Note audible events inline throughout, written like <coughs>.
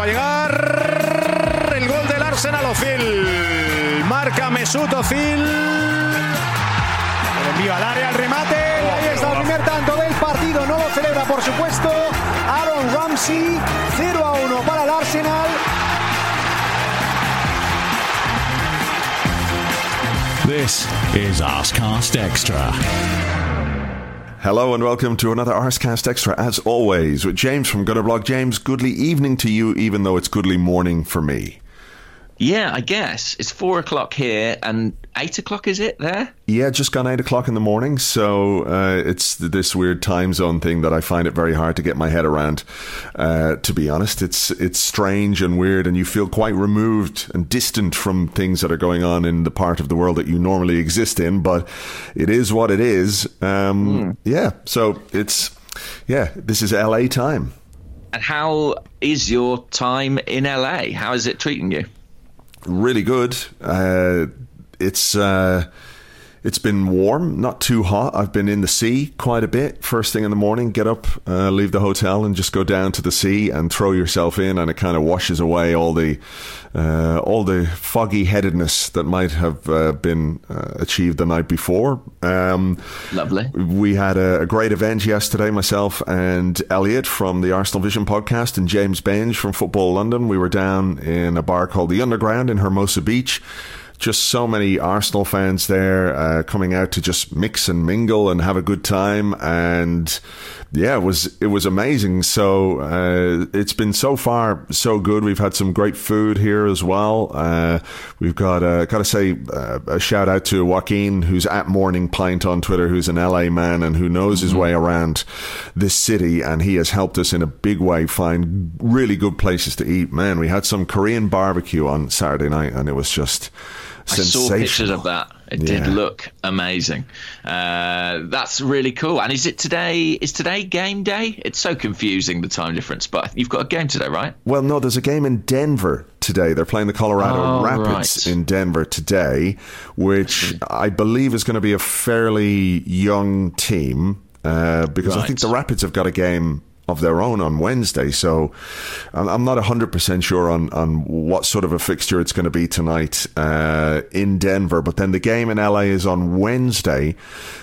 Va a llegar el gol del Arsenal Ozil. Marca Mesut Ozil. Envía al área el remate. Ahí está el primer tanto del partido. No lo celebra, por supuesto, Aaron Ramsey. 0 a 1 para el Arsenal. This is Extra. Hello and welcome to another Arsecast Extra, as always, with James from Gunnerblog. James, goodly evening to you, even though it's goodly morning for me. Yeah, I guess it's four o'clock here, and eight o'clock is it there? Yeah, just gone eight o'clock in the morning, so uh, it's this weird time zone thing that I find it very hard to get my head around. Uh, to be honest, it's it's strange and weird, and you feel quite removed and distant from things that are going on in the part of the world that you normally exist in. But it is what it is. Um, mm. Yeah, so it's yeah, this is LA time. And how is your time in LA? How is it treating you? Really good. Uh, it's uh, it's been warm, not too hot. I've been in the sea quite a bit. First thing in the morning, get up, uh, leave the hotel, and just go down to the sea and throw yourself in, and it kind of washes away all the uh, all the foggy headedness that might have uh, been uh, achieved the night before. Um, Lovely. We had a, a, great event yesterday. Myself and Elliot from the Arsenal Vision podcast, and James Benge from Football London. We were down in a bar called the Underground in Hermosa Beach just so many Arsenal fans there uh, coming out to just mix and mingle and have a good time. And yeah, it was it was amazing. So uh, it's been so far so good. We've had some great food here as well. Uh, we've got uh, got to say uh, a shout out to Joaquin, who's at Morning Pint on Twitter, who's an LA man and who knows mm-hmm. his way around this city, and he has helped us in a big way find really good places to eat. Man, we had some Korean barbecue on Saturday night, and it was just I saw pictures of that. It yeah. did look amazing. Uh, that's really cool. And is it today? Is today game day? It's so confusing the time difference. But you've got a game today, right? Well, no. There's a game in Denver today. They're playing the Colorado oh, Rapids right. in Denver today, which I believe is going to be a fairly young team. Uh, because right. I think the Rapids have got a game of their own on Wednesday. So I'm not 100% sure on, on what sort of a fixture it's going to be tonight uh, in Denver. But then the game in LA is on Wednesday.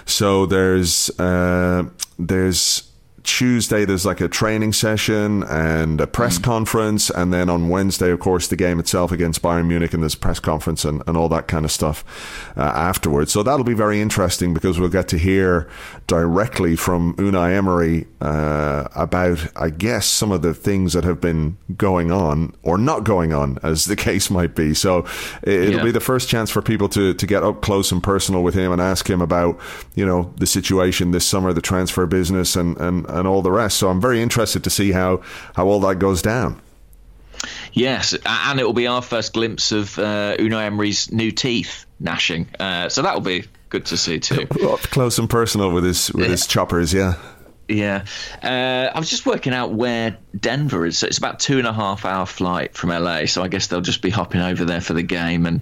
So there's, uh, there's, Tuesday there's like a training session and a press mm. conference, and then on Wednesday, of course, the game itself against Bayern Munich and this press conference and, and all that kind of stuff uh, afterwards. So that'll be very interesting because we'll get to hear directly from Unai Emery uh, about, I guess, some of the things that have been going on or not going on, as the <laughs> case might be. So it'll yeah. be the first chance for people to to get up close and personal with him and ask him about, you know, the situation this summer, the transfer business, and and and all the rest. So I'm very interested to see how how all that goes down. Yes, and it will be our first glimpse of uh, Unai Emery's new teeth gnashing. Uh, so that will be good to see too. <laughs> Up close and personal with his with yeah. his choppers, yeah. Yeah, uh, I was just working out where Denver is. So it's about two and a half hour flight from LA. So I guess they'll just be hopping over there for the game and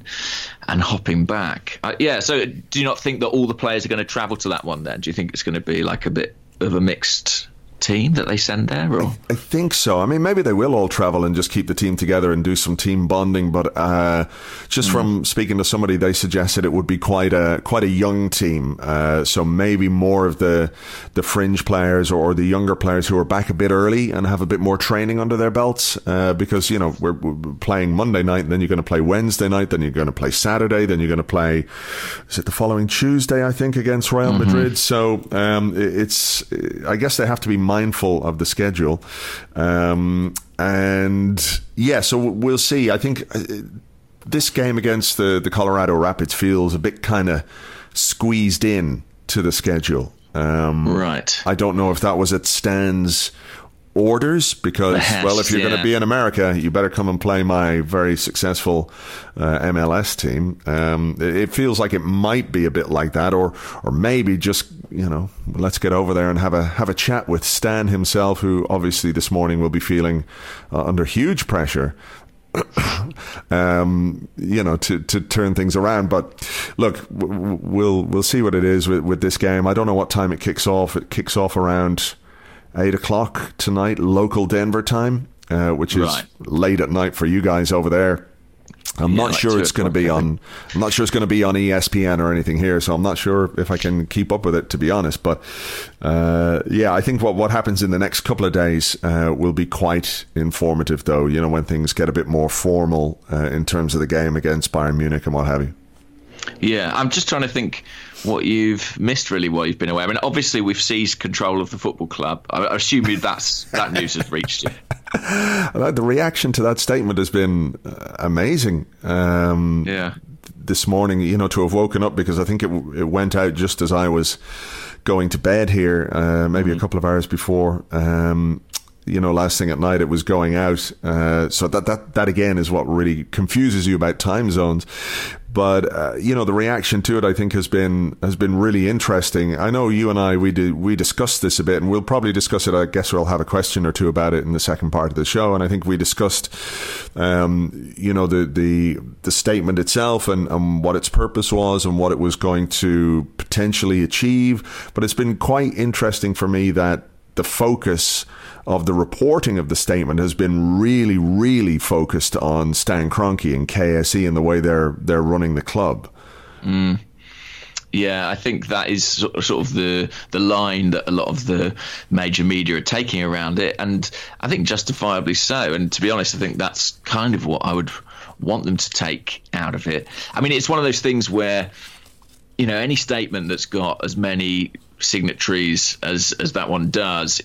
and hopping back. Uh, yeah. So do you not think that all the players are going to travel to that one? Then do you think it's going to be like a bit of a mixed team that they send there? Or? I, I, think so. I mean, maybe they will all travel and just keep the team together and do some team bonding. But uh, just mm. from speaking to somebody, they suggested it would be quite a quite a young team. Uh, so maybe more of the the fringe players or the younger players who are back a bit early and have a bit more training under their belts. Uh, because you know we're, we're, playing Monday night, and then you're going to play Wednesday night, then you're going to play Saturday, then you're going to play. Is it the following Tuesday? I think against Real mm-hmm. Madrid. So um, it's. I guess they have to be mindful of the schedule. Um, and yeah, so we'll see. I think uh, this game against the, the Colorado Rapids feels a bit kind of squeezed in to the schedule. Um, right. I don't know if that was at Stan's orders because, well, if you're yeah. going to be in America, you better come and play my very successful uh, MLS team. Um, it, feels like it might be a bit like that, or or maybe just you know, let's get over there and have a have a chat with Stan himself, who obviously this morning will be feeling uh, under huge pressure <coughs> um, you know, to, to turn things around. But look, we'll we'll see what it is with, with this game. I don't know what time it kicks off. It kicks off around eight o'clock tonight, local Denver time, uh, which is right. late at night for you guys over there. I'm yeah, not like sure it's going to be on. I'm not sure it's going to be on ESPN or anything here, so I'm not sure if I can keep up with it, to be honest. But uh, yeah, I think what what happens in the next couple of days uh, will be quite informative, though. You know, when things get a bit more formal uh, in terms of the game against Bayern Munich and what have you. Yeah, I'm just trying to think what you've missed really while you've been aware. I mean, obviously we've seized control of the football club. I assume that's that news has reached you. <laughs> the reaction to that statement has been uh, amazing. Um, yeah. This morning, you know, to have woken up because I think it it went out just as I was going to bed here, uh, maybe mm-hmm. a couple of hours before. Um, you know, last thing at night it was going out. Uh, so that that that again is what really confuses you about time zones. But uh, you know, the reaction to it, I think, has been has been really interesting. I know you and I we did we discussed this a bit, and we'll probably discuss it. I guess we'll have a question or two about it in the second part of the show. And I think we discussed, um, you know, the the the statement itself and, and what its purpose was and what it was going to potentially achieve. But it's been quite interesting for me that the focus of the reporting of the statement has been really, really focused on Stan Kroenke and KSE and the way they're they're running the club. Mm. Yeah, I think that is sort of the the line that a lot of the major media are taking around it, and I think justifiably so. And to be honest, I think that's kind of what I would want them to take out of it. I mean, it's one of those things where you know any statement that's got as many signatories as as that one does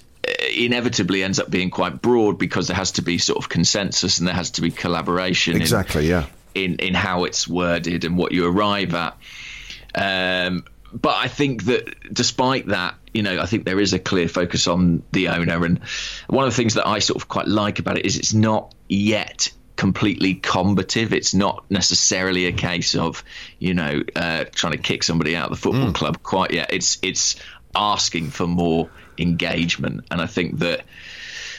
inevitably ends up being quite broad because there has to be sort of consensus and there has to be collaboration. Exactly. In, yeah. In in how it's worded and what you arrive at. Um, but I think that despite that, you know, I think there is a clear focus on the owner. And one of the things that I sort of quite like about it is it's not yet completely combative. It's not necessarily a case of, you know, uh, trying to kick somebody out of the football mm. club quite yet. It's it's asking for more engagement. And I think that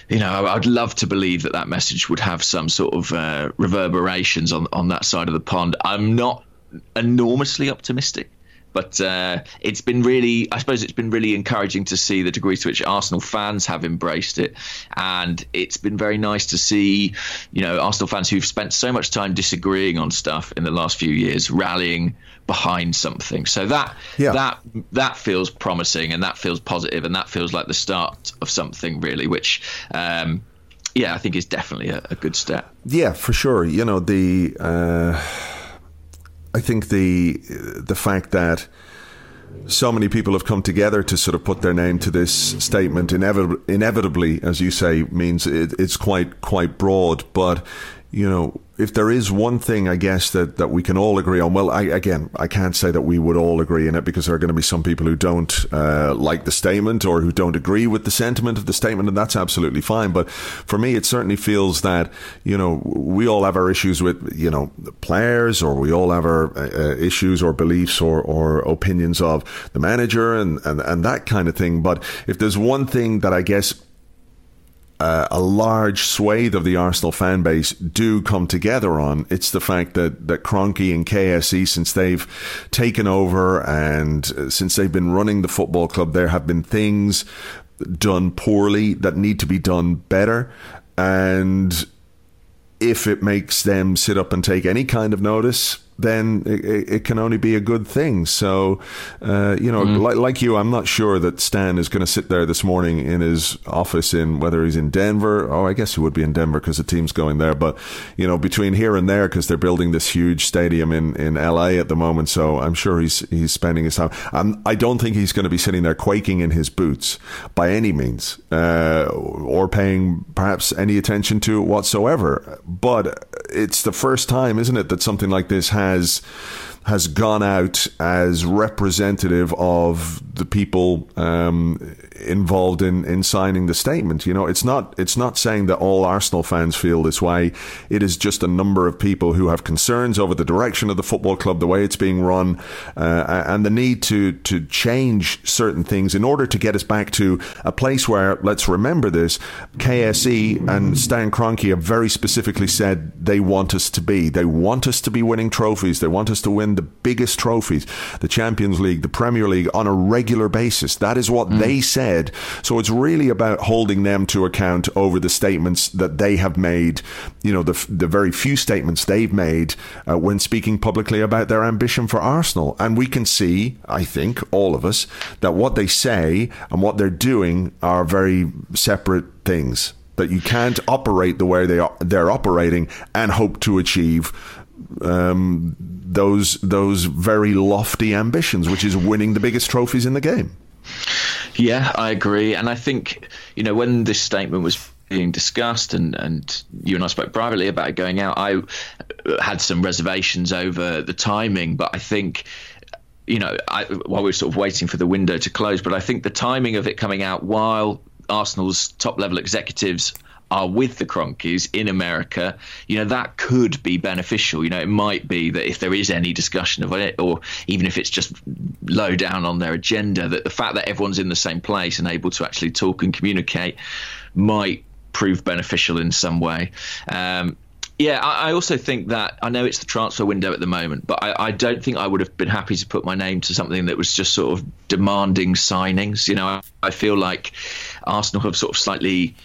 you know, I'd love to believe that that message would have some sort of uh, reverberations on on that side of the pond. I'm not enormously optimistic. But uh, it's been really, I suppose, it's been really encouraging to see the degree to which Arsenal fans have embraced it, and it's been very nice to see, you know, Arsenal fans who've spent so much time disagreeing on stuff in the last few years rallying behind something. So that yeah. that that feels promising, and that feels positive, and that feels like the start of something really, which. Um, yeah, I think is definitely a, a, good step. Yeah, for sure. You know the. Uh I think the the fact that so many people have come together to sort of put their name to this statement inevitably, as you say, means it, it's quite quite broad. But you know, if there is one thing, I guess that, that we can all agree on, well, I, again, I can't say that we would all agree in it because there are going to be some people who don't uh, like the statement or who don't agree with the sentiment of the statement, and that's absolutely fine. But for me, it certainly feels that you know we all have our issues with you know players, or we all have our uh, uh, issues or beliefs or, or opinions of the manager and, and and that kind of thing. But if there's one thing that I guess uh, a large swathe of the Arsenal fan base do come together on. It's the fact that that Kroenke and KSE, since they've taken over and uh, since they've been running the football club, there have been things done poorly that need to be done better. And if it makes them sit up and take any kind of notice, then it, it, can only be a good thing. So, uh, you know, mm. like, like, you, I'm not sure that Stan is going to sit there this morning in his office in whether he's in Denver. Oh, I guess he would be in Denver because the team's going there. But you know, between here and there, because they're building this huge stadium in, in LA at the moment, so I'm sure he's he's spending his time. I'm, I don't think he's going to be sitting there quaking in his boots by any means, uh, or paying perhaps any attention to it whatsoever. But it's the first time, isn't it, that something like this has has gone out as representative of the people um, involved in, in signing the statement. You know, it's not it's not saying that all Arsenal fans feel this way. It is just a number of people who have concerns over the direction of the football club, the way it's being run, uh, and the need to to change certain things in order to get us back to a place where, let's remember this, KSE and Stan Kroenke have very specifically said they want us to be. They want us to be winning trophies. They want us to win the biggest trophies, the Champions League, the Premier League, on a regular basis. That is what mm. they said. So it's really about holding them to account over the statements that they have made, you know, the, the very few statements they've made uh, when speaking publicly about their ambition for Arsenal. And we can see, I think, all of us, that what they say and what they're doing are very separate things. That you can't operate the way they are, they're operating and hope to achieve um, those those very lofty ambitions, which is winning the biggest trophies in the game. Yeah, I agree, and I think you know when this statement was being discussed and and you and I spoke privately about it going out I had some reservations over the timing. But I think you know I, while we were sort of waiting for the window to close but I think the timing of it coming out while Arsenal's top level executives are with the Kroenkes in America, you know, that could be beneficial. You know, it might be that if there is any discussion of it, or even if it's just low down on their agenda, that the fact that everyone's in the same place and able to actually talk and communicate might prove beneficial in some way. Um, yeah, I, I, also think that I know it's the transfer window at the moment, but I, I, don't think I would have been happy to put my name to something that was just sort of demanding signings. You know, I, I feel like Arsenal have sort of slightly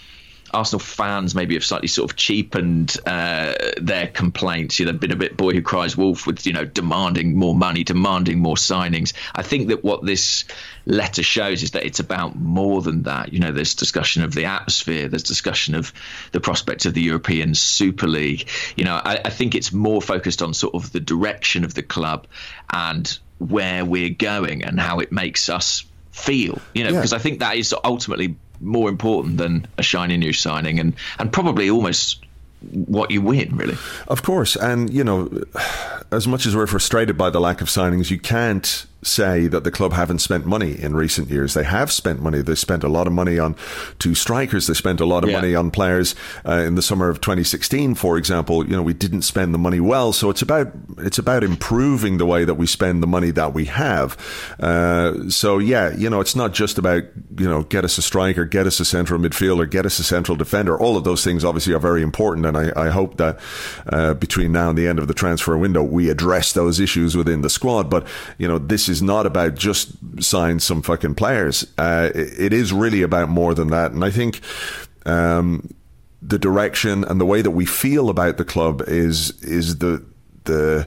Arsenal fans maybe have slightly sort of cheapened uh, their complaints. You know, they've been a bit boy who cries wolf with you know demanding more money, demanding more signings. I think that what this letter shows is that it's about more than that. You know, there's discussion of the atmosphere, there's discussion of the prospect of the European Super League. You know, I, I think it's more focused on sort of the direction of the club and where we're going and how it makes us feel. You know, yeah. because I think that is ultimately more important than a shiny new signing and, and probably almost what you win, really. Of course. And, you know, <sighs> as much as we're frustrated by the lack of signings, you can't say that the club haven't spent money in recent years. They have spent money. They spent a lot of money on two strikers. They spent a lot of yeah. money on players uh, in the summer of 2016, for example. You know, we didn't spend the money well. So it's about it's about improving the way that we spend the money that we have. Uh, so yeah, you know, it's not just about you know get us a striker, get us a central midfielder, get us a central defender. All of those things obviously are very important, and I, I hope that uh, between now and the end of the transfer window, we address those issues within the squad. But you know, this is is not about just sign some fucking players. Uh, it is really about more than that. And I think um, the direction and the way that we feel about the club is is the the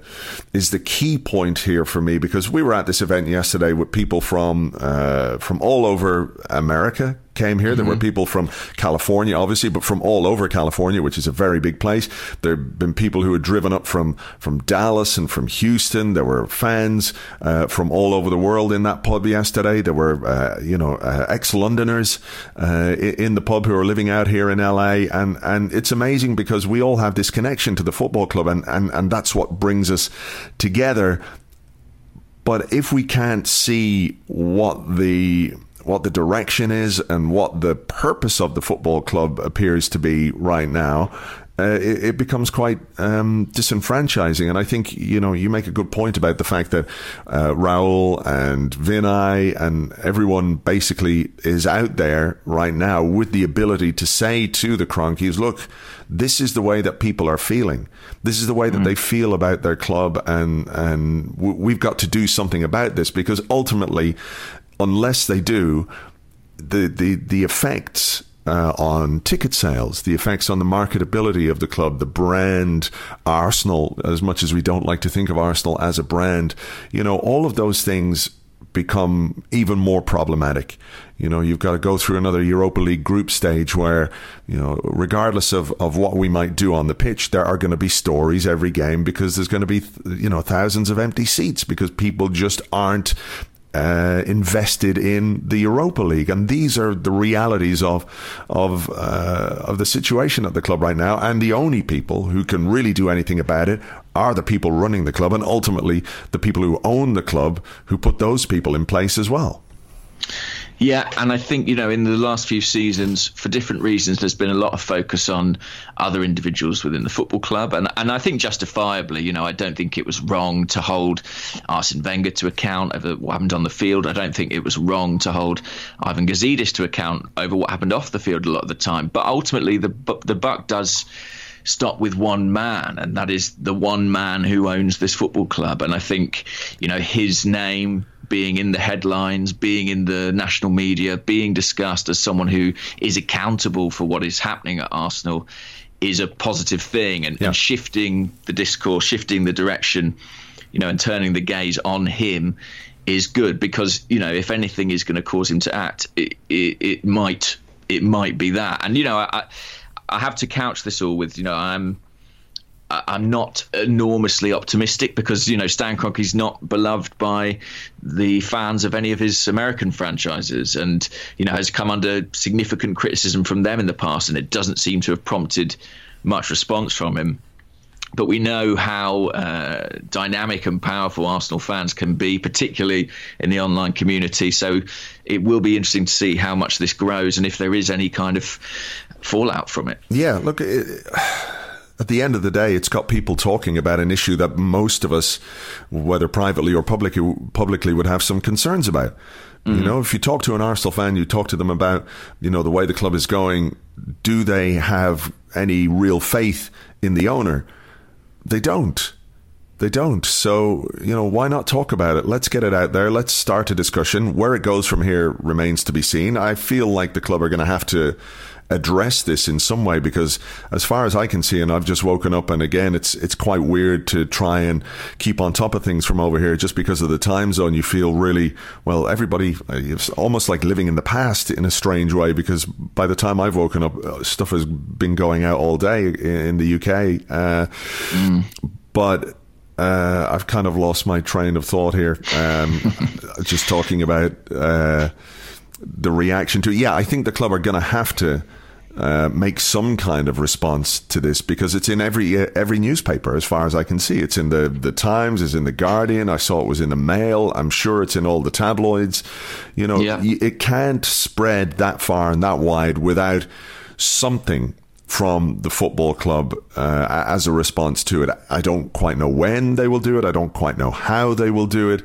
is the key point here for me because we were at this event yesterday with people from uh, from all over America came here. Mm-hmm. There were mm-hmm. people from California, obviously, but from all over California, which is a very big place. There have been people who had driven up from, from Dallas and from Houston. There were fans uh, from all over the world in that pub yesterday. There were, uh, you know, uh, ex-Londoners uh, in the pub who are living out here in LA. And, and it's amazing because we all have this connection to the football club and, and, and that's what brings us together. But if we can't see what the what the direction is and what the purpose of the football club appears to be right now, uh, it, it, becomes quite um, disenfranchising. And I think, you know, you make a good point about the fact that uh, Raul and Vinai and everyone basically is out there right now with the ability to say to the Kroenkes, look, this is the way that people are feeling. This is the way that mm. they feel about their club, and and we've got to do something about this because ultimately, unless they do, the the the effects uh, on ticket sales, the effects on the marketability of the club, the brand Arsenal, as much as we don't like to think of Arsenal as a brand, you know, all of those things become even more problematic. You know, you've got to go through another Europa League group stage where, you know, regardless of, of what we might do on the pitch, there are going to be stories every game because there's going to be, you know, thousands of empty seats because people just aren't uh, invested in the Europa League, and these are the realities of of uh, of the situation at the club right now. And the only people who can really do anything about it are the people running the club, and ultimately the people who own the club, who put those people in place as well. Yeah, and I think you know in the last few seasons, for different reasons, there's been a lot of focus on other individuals within the football club, and and I think justifiably, you know, I don't think it was wrong to hold Arsene Wenger to account over what happened on the field. I don't think it was wrong to hold Ivan Gazidis to account over what happened off the field a lot of the time. But ultimately, the the buck does stop with one man, and that is the one man who owns this football club. And I think, you know, his name being in the headlines, being in the national media, being discussed as someone who is accountable for what is happening at Arsenal is a positive thing and, yeah. and shifting the discourse, shifting the direction, you know, and turning the gaze on him is good because, you know, if anything is going to cause him to act, it, it, it might it might be that. And, you know, I, I have to couch this all with, you know, I'm I'm not enormously optimistic because you know Stan Kroenke's not beloved by the fans of any of his American franchises, and you know has come under significant criticism from them in the past, and it doesn't seem to have prompted much response from him. But we know how uh, dynamic and powerful Arsenal fans can be, particularly in the online community. So it will be interesting to see how much this grows and if there is any kind of fallout from it. Yeah, look. It, at the end of the day, it's got people talking about an issue that most of us, whether privately or publicly, publicly would have some concerns about. Mm-hmm. You know, if you talk to an Arsenal fan, you talk to them about, you know, the way the club is going, do they have any real faith in the owner? They don't. They don't. So, you know, why not talk about it? Let's get it out there. Let's start a discussion. Where it goes from here remains to be seen. I feel like the club are going to have to address this in some way because as far as I can see and I've just woken up and again it's it's quite weird to try and keep on top of things from over here just because of the time zone you feel really well everybody it's almost like living in the past in a strange way because by the time I've woken up uh, stuff has been going out all day in the UK uh, mm. but uh, I've kind of lost my train of thought here um, <laughs> just talking about uh, the reaction to yeah I think the club are going to have to uh, make some kind of response to this because it's in every uh, every newspaper as far as I can see. It's in the the Times, it's in the Guardian. I saw it was in the Mail. I'm sure it's in all the tabloids. You know, yeah. it can't spread that far and that wide without something from the football club uh, as a response to it. I don't quite know when they will do it. I don't quite know how they will do it.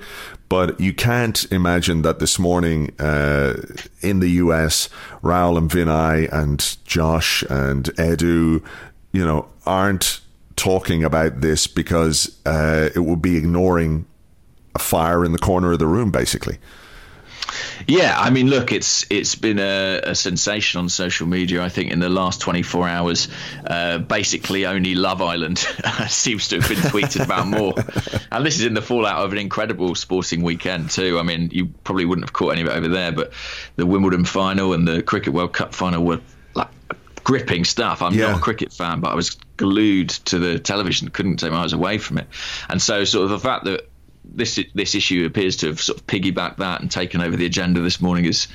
But you can't imagine that this morning uh, in the US, Raul and Vinai and Josh and Edu, you know, aren't talking about this because uh, it would be ignoring a fire in the corner of the room, basically. Yeah, I mean, look, it's it's been a, a, sensation on social media. I think in the last 24 hours, uh, basically only Love Island <laughs> seems to have been tweeted about more. And this is in the fallout of an incredible sporting weekend too. I mean, you probably wouldn't have caught any of it over there, but the Wimbledon final and the Cricket World Cup final were like gripping stuff. I'm yeah. not a cricket fan, but I was glued to the television, couldn't take my eyes away from it. And so, sort of the fact that this this issue appears to have sort of piggybacked that and taken over the agenda this morning is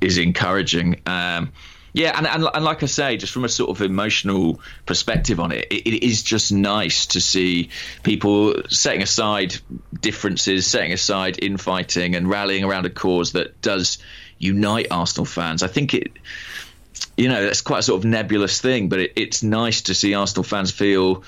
is encouraging. Um, yeah, and, and, and like I say, just from a sort of emotional perspective on it, it, it is just nice to see people setting aside differences, setting aside infighting, and rallying around a cause that does unite Arsenal fans. I think it, you know, that's quite a sort of nebulous thing, but it, it's nice to see Arsenal fans feel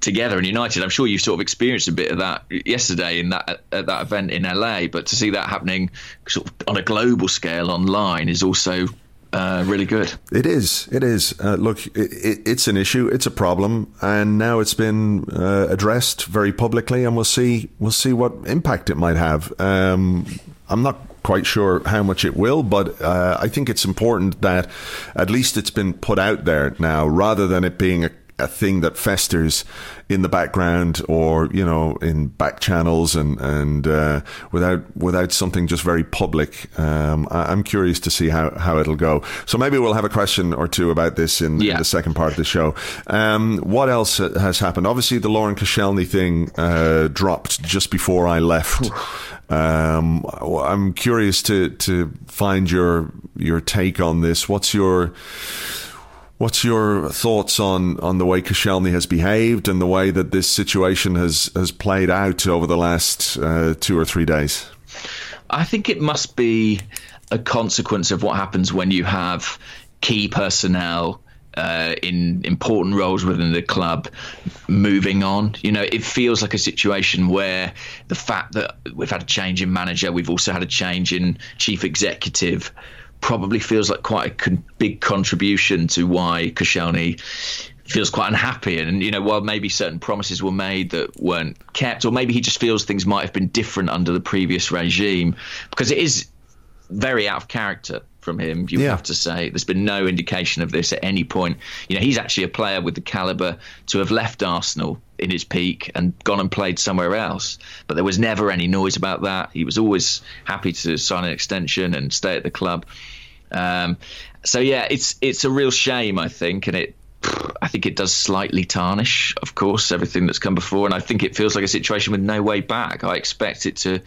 together and united. I'm sure you sort of experienced a bit of that yesterday in that at that event in LA, but to see that happening sort of on a global scale online is also uh, really good. It is. It is. Uh, look, it, it, it's an issue. It's a problem, and now it's been uh, addressed very publicly, and we'll see. We'll see what impact it might have. Um, I'm not quite sure how much it will, but uh, I think it's important that at least it's been put out there now, rather than it being a a thing that festers in the background or you know in back channels and and uh, without without something just very public. Um, I, am curious to see how, how it'll go. So maybe we'll have a question or two about this in, yeah. in the second part of the show. Um, what else has happened? Obviously, the Laurent Koscielny thing uh, dropped just before I left. Um, I'm curious to to find your your take on this. What's your What's your thoughts on, on the way Koscielny has behaved and the way that this situation has, has played out over the last uh, two or three days? I think it must be a consequence of what happens when you have key personnel uh, in important roles within the club moving on. You know, it feels like a situation where the fact that we've had a change in manager, we've also had a change in chief executive probably feels like quite a con- big contribution to why Koscielny feels quite unhappy. And you know while maybe certain promises were made that weren't kept or maybe he just feels things might have been different under the previous regime because it is very out of character from him you yeah. have to say. There's been no indication of this at any point. You know he's actually a player with the caliber to have left Arsenal in his peak and gone and played somewhere else. But there was never any noise about that. He was always happy to sign an extension and stay at the club. Um, so yeah, it's it's a real shame, I think, and it I think it does slightly tarnish, of course, everything that's come before, and I think it feels like a situation with no way back. I expect it to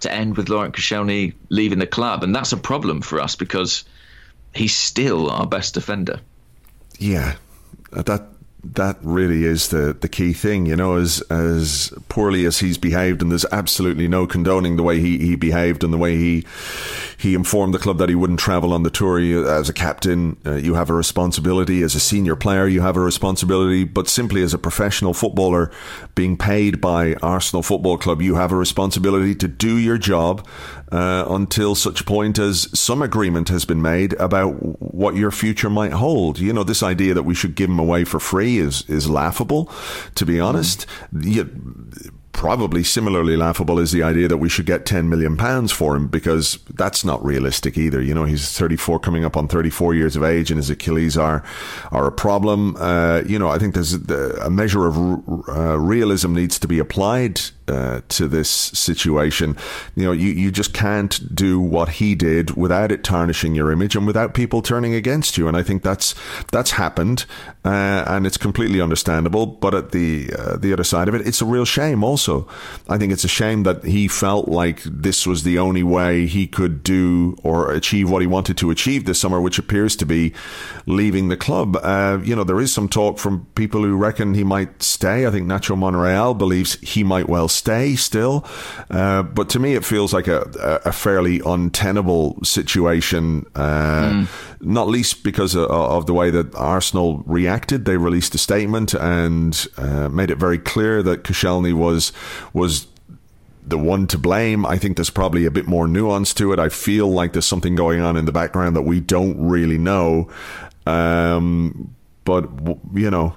to end with Laurent Koscielny leaving the club, and that's a problem for us because he's still our best defender. Yeah, that that really is the, the key thing, you know, as as poorly as he's behaved, and there's absolutely no condoning the way he, he behaved and the way he he informed the club that he wouldn't travel on the tour. as a captain, uh, you have a responsibility. As a senior player, you have a responsibility. But simply as a professional footballer, being paid by Arsenal Football Club, you have a responsibility to do your job uh, until such point as some agreement has been made about what your future might hold. You know, this idea that we should give him away for free is is laughable, to be honest. Mm. probably similarly laughable is the idea that we should get 10 million pounds for him because that's not realistic either. You know, he's 34, coming up on 34 years of age, and his Achilles are are a problem. Uh, you know, I think there's a, a measure of uh, realism needs to be applied uh, to this situation. You know, you, you just can't do what he did without it tarnishing your image and without people turning against you. And I think that's that's happened, uh, and it's completely understandable. But at the uh, the other side of it, it's a real shame. Also, I think it's a shame that he felt like this was the only way he could do or achieve what he wanted to achieve this summer, which appears to be leaving the club. Uh, you know, there is some talk from people who reckon he might stay. I think Nacho Monreal believes he might well stay still. Uh, but to me, it feels like a, a fairly untenable situation, uh, mm. not least because of, of, the way that Arsenal reacted. They released a statement and uh, made it very clear that Koscielny was was the one to blame. I think there's probably a bit more nuance to it. I feel like there's something going on in the background that we don't really know. Um, but you know,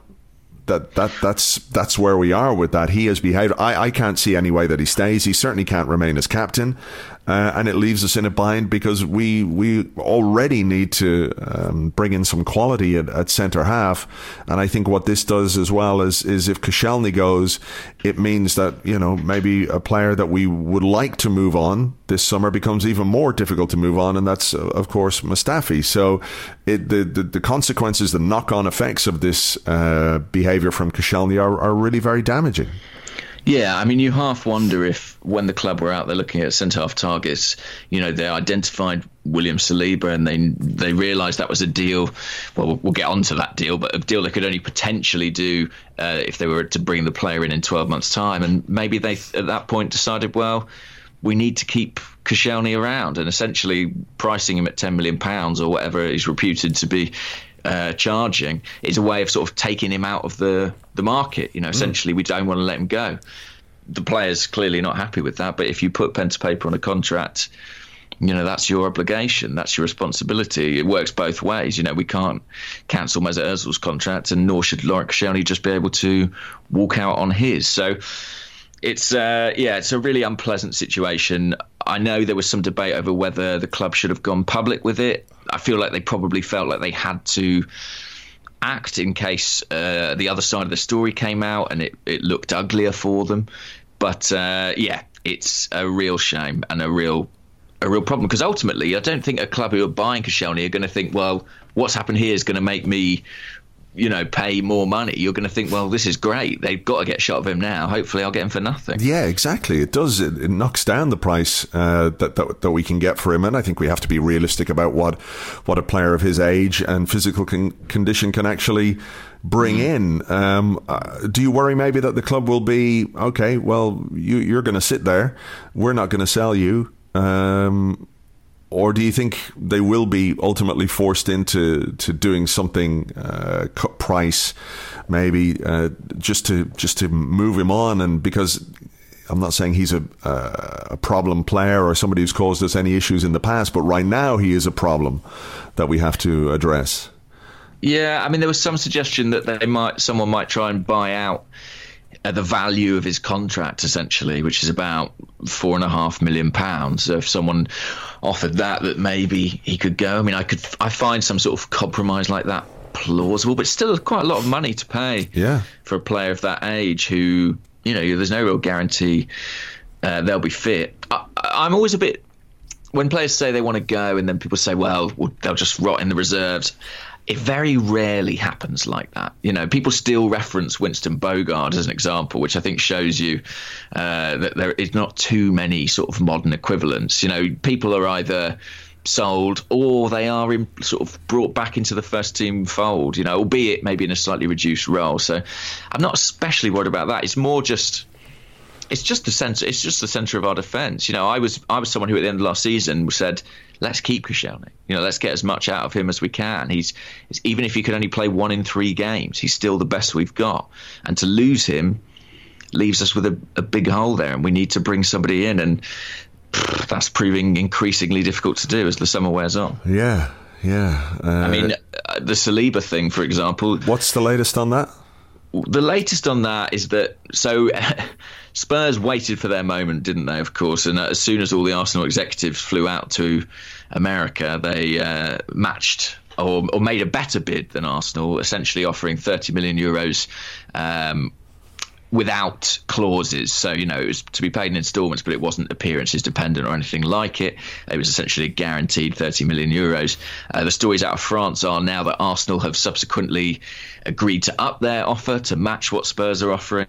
that that that's that's where we are with that. He has behaved. I, I can't see any way that he stays. He certainly can't remain as captain uh, and it leaves us in a bind because we we already need to um, bring in some quality at, at centre half, and I think what this does as well is is if Koscielny goes, it means that you know maybe a player that we would like to move on this summer becomes even more difficult to move on, and that's uh, of course Mustafi. So it, the, the, the consequences, the knock on effects of this uh, behaviour from Koscielny are, are really very damaging. Yeah, I mean, you half wonder if when the club were out there looking at centre half targets, you know, they identified William Saliba and they they realised that was a deal. Well, we'll get onto that deal, but a deal they could only potentially do uh, if they were to bring the player in in 12 months' time. And maybe they at that point decided, well, we need to keep Koscielny around, and essentially pricing him at 10 million pounds or whatever he's reputed to be uh, charging is a way of sort of taking him out of the the market. You know, hmm. essentially, mm. we don't want to let him go. The player's clearly not happy with that, but if you put pen to paper on a contract, you know that's your obligation, that's your responsibility. It works both ways. You know, we can't cancel Mesut Ozil's contract, and nor should Laurent Koscielny just be able to walk out on his. So it's uh, yeah, it's a really unpleasant situation. I know there was some debate over whether the club should have gone public with it. I feel like they probably felt like they had to act in case uh, the other side of the story came out and it, it looked uglier for them. But uh, yeah, it's a real shame and a real a real problem because ultimately, I don't think a club who are buying Koscielny are going to think, well, what's happened here is going to make me you know, pay more money, you're going to think, well, this is great. They've got to get shot of him now. Hopefully, I'll get him for nothing. Yeah, exactly. It does. It, it knocks down the price uh, that, that, that we can get for him, and I think we have to be realistic about what what a player of his age and physical con- condition can actually bring mm. in. Um, uh, do you worry maybe that the club will be okay? Well, you, you're going to sit there. We're not going to sell you. Um, or do you think they will be ultimately forced into to doing something uh, cut price, maybe uh, just to just to move him on? And because I'm not saying he's a a problem player or somebody who's caused us any issues in the past, but right now he is a problem that we have to address. Yeah, I mean there was some suggestion that they might someone might try and buy out uh, the value of his contract essentially, which is about four and a half million pounds. So if someone offered that, that maybe he could go. I mean, I could I find some sort of compromise like that plausible, but still quite a lot of money to pay yeah. for a player of that age who you know there's no real guarantee uh, they'll be fit. I, I'm always a bit when players say they want to go, and then people say, well, they'll just rot in the reserves it very rarely happens like that. You know, people still reference Winston Bogarde as an example, which I think shows you uh, that there is not too many sort of modern equivalents. You know, people are either sold or they are in, sort of brought back into the first team fold. You know, albeit maybe in a slightly reduced role. So I'm not especially worried about that. It's more just it's just the center. It's just the center of our defense. You know, I was I was someone who at the end of last season said, "Let's keep Koscielny. You know, let's get as much out of him as we can. He's even if he could only play one in three games, he's still the best we've got. And to lose him leaves us with a, a big hole there, and we need to bring somebody in, and pff, <sighs> that's proving increasingly difficult to do as the summer wears on. Yeah, yeah. Uh, I mean, uh, the Saliba thing, for example. What's the latest on that? The latest on that is that so. <laughs> Spurs waited for their moment, didn't they? Of course, and as soon as all the Arsenal executives flew out to America, they uh, matched or, or, made a better bid than Arsenal, essentially offering 30 million euros. Um, without clauses. So, you know, it was to be paid in installments, but it wasn't appearances dependent or anything like it. It was essentially guaranteed 30 million euros. Uh, the stories out of France are now that Arsenal have subsequently agreed to up their offer to match what Spurs are offering.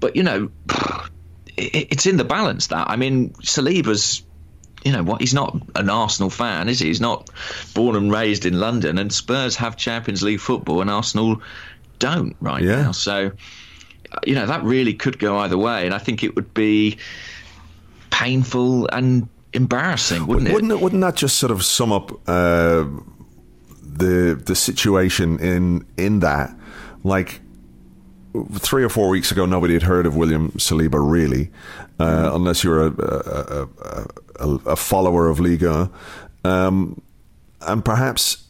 But you know, <sighs> it's in the balance that I mean, Saliba's you know what? He's not an Arsenal fan, is he? He's not born and raised in London, and Spurs have Champions League football, and Arsenal don't right yeah. now. So, you know, that really could go either way, and I think it would be painful and embarrassing, wouldn't it? Wouldn't it? Wouldn't that just sort of sum up uh, the the situation in in that, like? three or four weeks ago, nobody had heard of William Saliba really, uh, unless you're a, a, a, a, follower of Liga. Um, and perhaps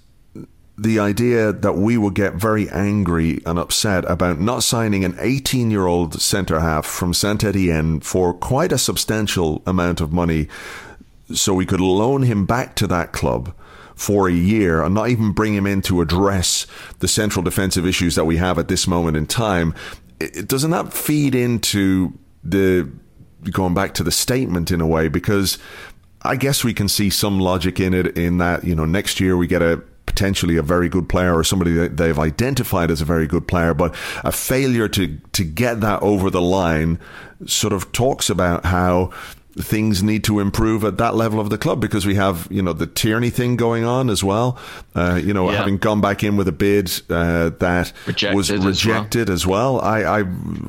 the idea that we would get very angry and upset about not signing an 18 year old centre half from Saint Etienne for quite a substantial amount of money so we could loan him back to that club for a year and not even bring him in to address the central defensive issues that we have at this moment in time, it, doesn't that feed into the going back to the statement in a way? Because I guess we can see some logic in it in that, you know, next year we get a potentially a very good player or somebody that they've identified as a very good player, but a failure to to get that over the line sort of talks about how things need to improve at that level of the club because we have you know the Tierney thing going on as well. Uh, you know, yeah. having gone back in with a bid uh, that rejected was rejected as well. as well. I, I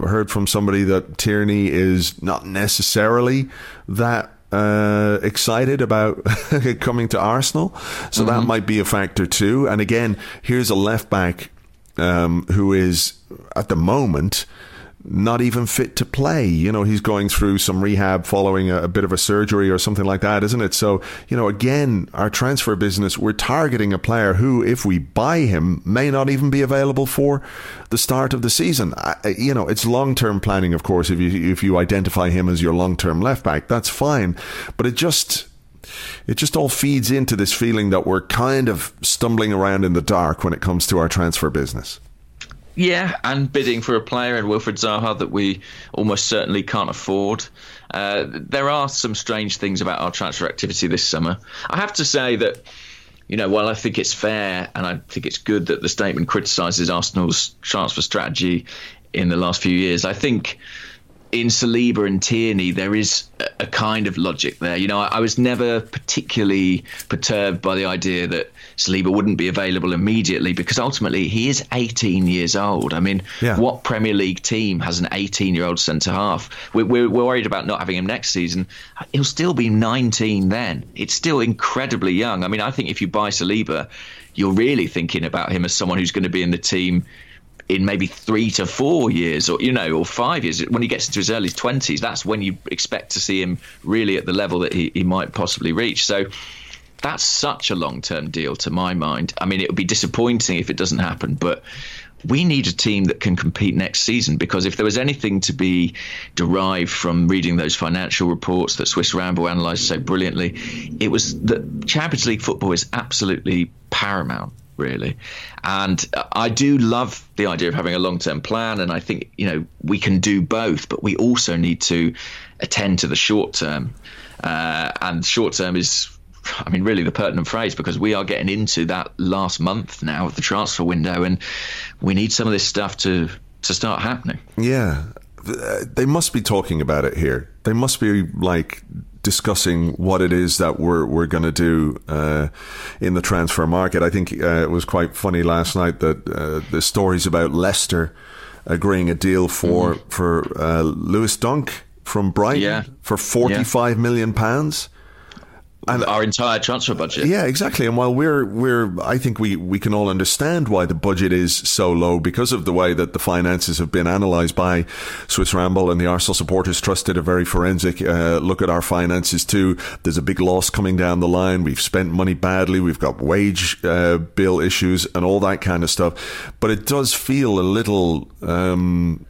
heard from somebody that Tierney is not necessarily that uh, excited about <laughs> coming to Arsenal, so mm-hmm. that might be a factor too. And again, here's a left back um, who is at the moment not even fit to play. You know, he's going through some rehab following a, a, bit of a surgery or something like that, isn't it? So, you know, again, our transfer business, we're targeting a player who, if we buy him, may not even be available for the start of the season. I, you know, it's long term planning, of course. If you if you identify him as your long term left back, that's fine. But it just it just all feeds into this feeling that we're kind of stumbling around in the dark when it comes to our transfer business. Yeah, and bidding for a player in Wilfried Zaha that we almost certainly can't afford. Uh, there are some strange things about our transfer activity this summer. I have to say that, you know, while I think it's fair and I think it's good that the statement criticises Arsenal's transfer strategy in the last few years, I think in Saliba and Tierney, there is a, kind of logic there. You know, I, I, was never particularly perturbed by the idea that Saliba wouldn't be available immediately because ultimately he is 18 years old. I mean, yeah. what Premier League team has an 18 year old centre half? We're, we're, we're worried about not having him next season. He'll still be 19 then. It's still incredibly young. I mean, I think if you buy Saliba, you're really thinking about him as someone who's going to be in the team in maybe three to four years or you know or five years. When he gets into his early 20s that's when you expect to see him really at the level that he, he might possibly reach. So that's such a long-term deal to my mind. I mean it would be disappointing if it doesn't happen but we need a team that can compete next season because if there was anything to be derived from reading those financial reports that Swiss Ramble analysed so brilliantly, it was that Champions League football is absolutely paramount really. And I do love the idea of having a long term plan. And I think, you know, we can do both, but we also need to attend to the short term. Uh, and short term is, I mean, really the pertinent phrase because we are getting into that last month now of the transfer window. And we need some of this stuff to, to start happening. Yeah. They must be talking about it here. They must be like discussing what it is that we're we're going to do uh, in the transfer market. I think uh, it was quite funny last night that uh, the stories about Leicester agreeing a deal for mm-hmm. for uh, Lewis Dunk from Brighton yeah. for forty five yeah. million pounds and our entire transfer budget. Yeah, exactly. And while we're we're, I think we we can all understand why the budget is so low because of the way that the finances have been analysed by Swiss Ramble and the Arsenal supporters trust did a very forensic uh, look at our finances too. There's a big loss coming down the line. We've spent money badly. We've got wage uh, bill issues and all that kind of stuff. But it does feel a little, um,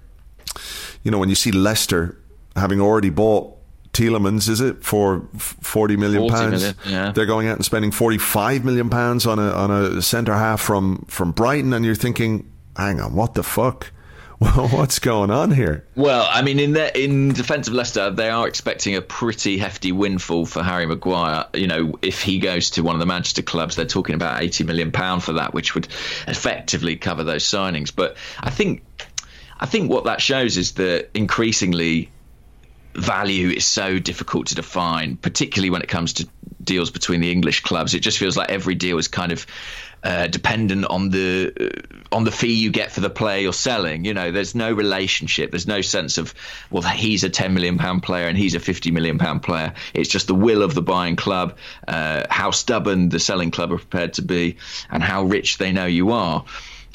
you know, when you see Leicester having already bought Tielemans, is it for forty million pounds? Yeah. They're going out and spending forty five million pounds on a on a centre half from from Brighton, and you're thinking, hang on, what the fuck? <laughs> What's going on here? Well, I mean, in the, in defence of Leicester, they are expecting a pretty hefty windfall for Harry Maguire. You know, if he goes to one of the Manchester clubs, they're talking about eighty million pound for that, which would effectively cover those signings. But I think, I think what that shows is that increasingly value is so difficult to define, particularly when it comes to deals between the English clubs. It just feels like every deal is kind of uh, dependent on the uh, on the fee you get for the player you're selling. You know, there's no relationship. There's no sense of well, he's a 10 million pound player and he's a 50 million pound player. It's just the will of the buying club, uh, how stubborn the selling club are prepared to be, and how rich they know you are.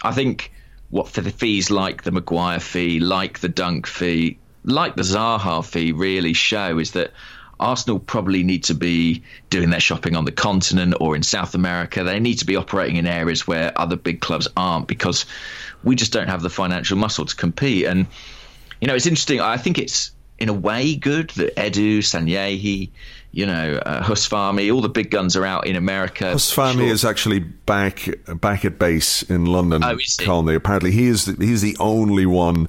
I think what for the fees like the Maguire fee, like the Dunk fee, like the Zaha fee really show is that Arsenal probably need to be doing their shopping on the continent or in South America. They need to be operating in areas where other big clubs aren't because we just don't have the financial muscle to compete. And, you know, it's interesting. I think it's in a way good that Edu, Sanllehi, you know, uh, Huss Fahmy, all the big guns are out in America. Huss Fahmy sure. is actually back back at base in London. Oh, Colney. Apparently, he is the, he's the only one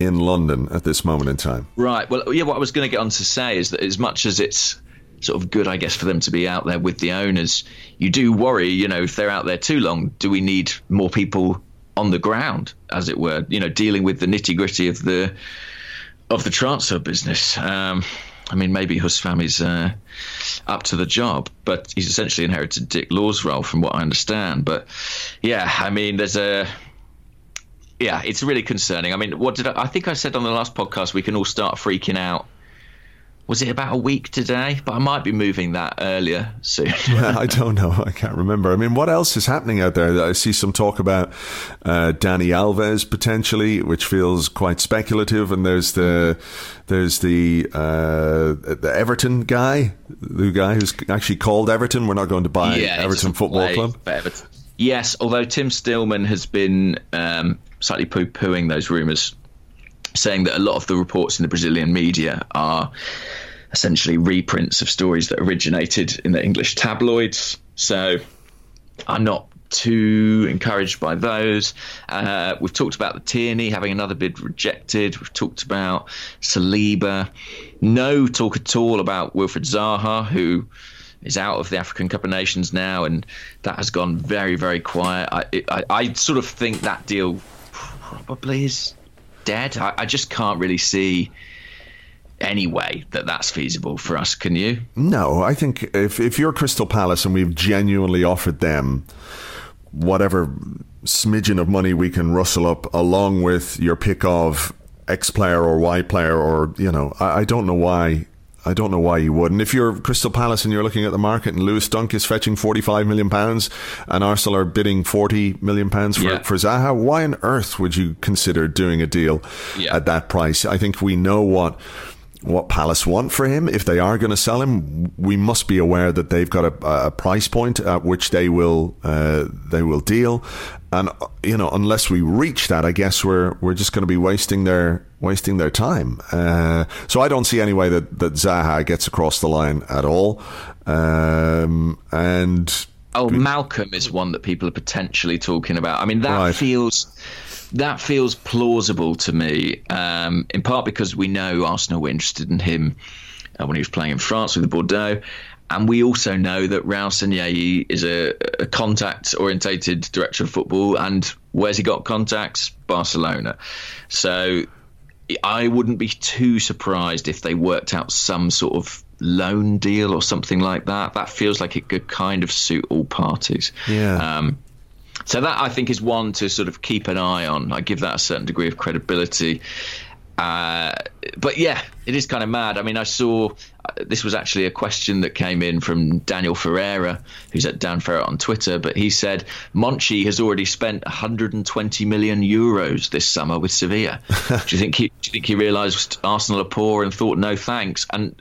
in London at this moment in time. Right. Well, yeah. What I was going to get on to say is that as much as it's sort of good, I guess, for them to be out there with the owners, you do worry. You know, if they're out there too long, do we need more people on the ground, as it were? You know, dealing with the nitty gritty of the of the transfer business. Um, I mean, maybe Huss Fahmy's uh, up to the job, but he's essentially inherited Dick Law's role, from what I understand. But yeah, I mean, there's a yeah, it's really concerning. I mean, what did I, I think I said on the last podcast? We can all start freaking out. Was it about a week today? But I might be moving that earlier soon. <laughs> yeah, I don't know. I can't remember. I mean, what else is happening out there? I see some talk about uh, Dani Alves potentially, which feels quite speculative. And there's the there's the uh, the Everton guy, the guy who's actually called Everton. We're not going to buy yeah, Everton Football Club. Everton. Yes, although Tim Stillman has been um, slightly poo pooing those rumours, saying that a lot of the reports in the Brazilian media are essentially reprints of stories that originated in the English tabloids. So I'm not too encouraged by those. Uh, we've talked about the Tierney having another bid rejected. We've talked about Saliba. No talk at all about Wilfried Zaha, who is out of the African Cup of Nations now, and that has gone very, very quiet. I, I, I sort of think that deal probably is dead. I, I just can't really see any way that that's feasible for us. Can you? No, I think if if you're Crystal Palace and we've genuinely offered them whatever smidgen of money we can rustle up, along with your pick of X player or Y player, or you know, I, I don't know why. I don't know why you wouldn't. If you're Crystal Palace and you're looking at the market and Lewis Dunk is fetching 45 million pounds and Arsenal are bidding 40 million pounds for, yeah. for Zaha, why on earth would you consider doing a deal yeah. at that price? I think we know what what Palace want for him. If they are going to sell him, we must be aware that they've got a, a price point at which they will uh, they will deal. And you know, unless we reach that, I guess we're we're just going to be wasting their wasting their time. Uh, so I don't see any way that that Zaha gets across the line at all. Um, and oh, Malcolm is one that people are potentially talking about. I mean, that right. feels that feels plausible to me, um, in part because we know Arsenal were interested in him uh, when he was playing in France with Bordeaux. And we also know that Raul Sanllehi is a, a contact orientated director of football. And where's he got contacts? Barcelona. So I wouldn't be too surprised if they worked out some sort of loan deal or something like that. That feels like it could kind of suit all parties. Yeah. Um, so that I think is one to sort of keep an eye on. I give that a certain degree of credibility. Uh, but yeah, it is kind of mad. I mean, I saw uh, this was actually a question that came in from Daniel Ferreira, who's at Dan Ferret on Twitter. But he said Monchi has already spent 120 million euros this summer with Sevilla. <laughs> do you think he? Do you think he realised Arsenal are poor and thought no thanks? And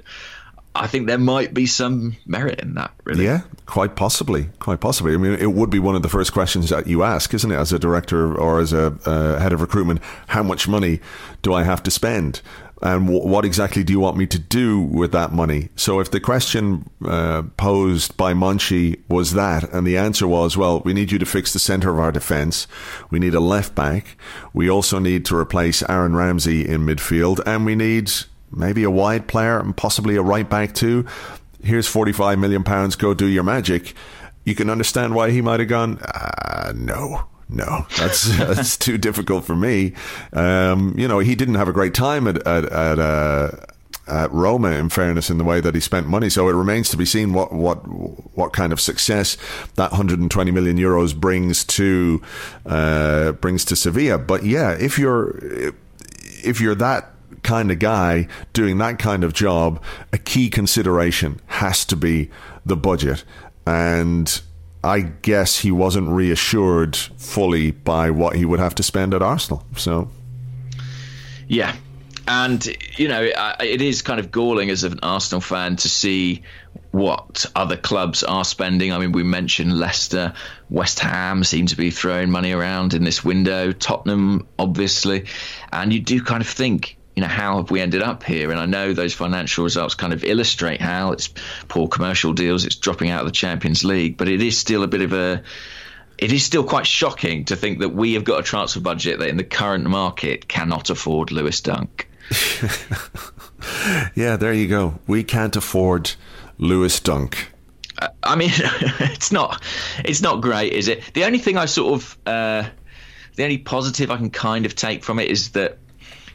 I think there might be some merit in that, really. Yeah, quite possibly. Quite possibly. I mean, it would be one of the first questions that you ask, isn't it, as a director or as a uh, head of recruitment? How much money do I have to spend? And what exactly do you want me to do with that money? So, if the question uh, posed by Monchi was that, and the answer was, well, we need you to fix the centre of our defence, we need a left back, we also need to replace Aaron Ramsey in midfield, and we need maybe a wide player and possibly a right back too. Here's 45 million pounds, go do your magic. You can understand why he might have gone, uh, no, no, that's <laughs> that's too difficult for me. Um, you know, he didn't have a great time at at, at, uh, at, Roma, in fairness, in the way that he spent money. So it remains to be seen what what what kind of success that 120 million euros brings to uh, brings to Sevilla. But yeah, if you're if you're that kind of guy doing that kind of job, a key consideration has to be the budget. And I guess he wasn't reassured fully by what he would have to spend at Arsenal. So, yeah. And, you know, it is kind of galling as an Arsenal fan to see what other clubs are spending. I mean, we mentioned Leicester, West Ham seem to be throwing money around in this window, Tottenham, obviously. And you do kind of think, you know, how have we ended up here? And I know those financial results kind of illustrate how it's poor commercial deals, it's dropping out of the Champions League, but it is still a bit of a it is still quite shocking to think that we have got a transfer budget that in the current market cannot afford Lewis Dunk. <laughs> yeah, there you go. We can't afford Lewis Dunk. I mean, <laughs> it's not it's not great, is it? The only thing I sort of uh, the only positive I can kind of take from it is that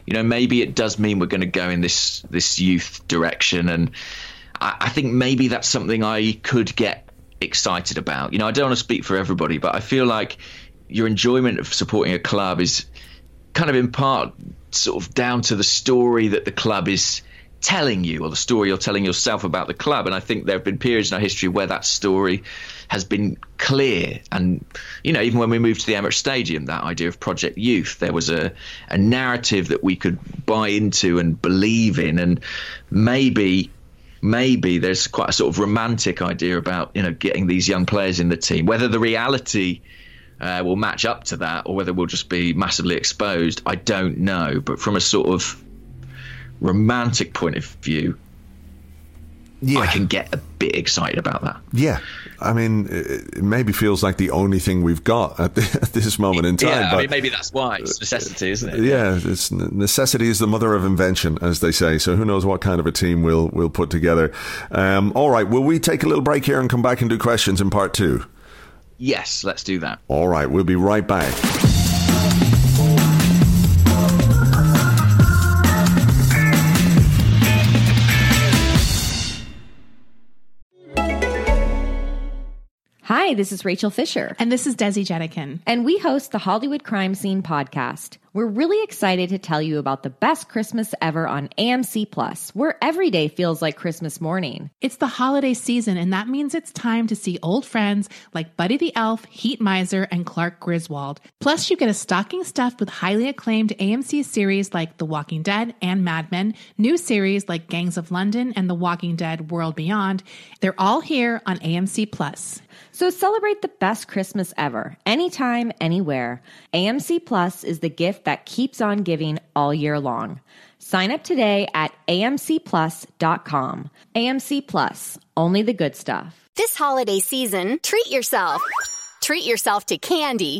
you know, maybe it does mean we're going to go in this this youth direction, and I, I think maybe that's something I could get excited about. You know, I don't want to speak for everybody, but I feel like your enjoyment of supporting a club is kind of in part sort of down to the story that the club is telling you or the story you're telling yourself about the club. And I think there have been periods in our history where that story has been clear. And, you know, even when we moved to the Emirates Stadium, that idea of Project Youth, there was a, a narrative that we could buy into and believe in. And maybe maybe there's quite a sort of romantic idea about you know getting these young players in the team. Whether the reality uh, will match up to that, or whether we'll just be massively exposed, I don't know. But from a sort of romantic point of view, yeah. I can get a bit excited about that. Yeah. I mean, it maybe feels like the only thing we've got at, the, <laughs> at this moment in time. Yeah, but, I mean, maybe that's why it's necessity, isn't it? Yeah, it's, necessity is the mother of invention, as they say. So who knows what kind of a team we'll we'll put together. Um, all right, will we take a little break here and come back and do questions in part two? Yes, let's do that. All right, we'll be right back. Hi, this is Rachel Fisher. And this is Desi Jedeikin. And we host the Hollywood Crime Scene podcast. We're really excited to tell you about the best Christmas ever on AMC Plus, where every day feels like Christmas morning. It's the holiday season, and that means it's time to see old friends like Buddy the Elf, Heat Miser, and Clark Griswold. Plus, you get a stocking stuffed with highly acclaimed AMC series like The Walking Dead and Mad Men, new series like Gangs of London and The Walking Dead World Beyond. They're all here on AMC Plus. So celebrate the best Christmas ever, anytime, anywhere. AMC Plus is the gift that keeps on giving all year long. Sign up today at amcplus.com. AMC Plus, only the good stuff. This holiday season, treat yourself. Treat yourself to candy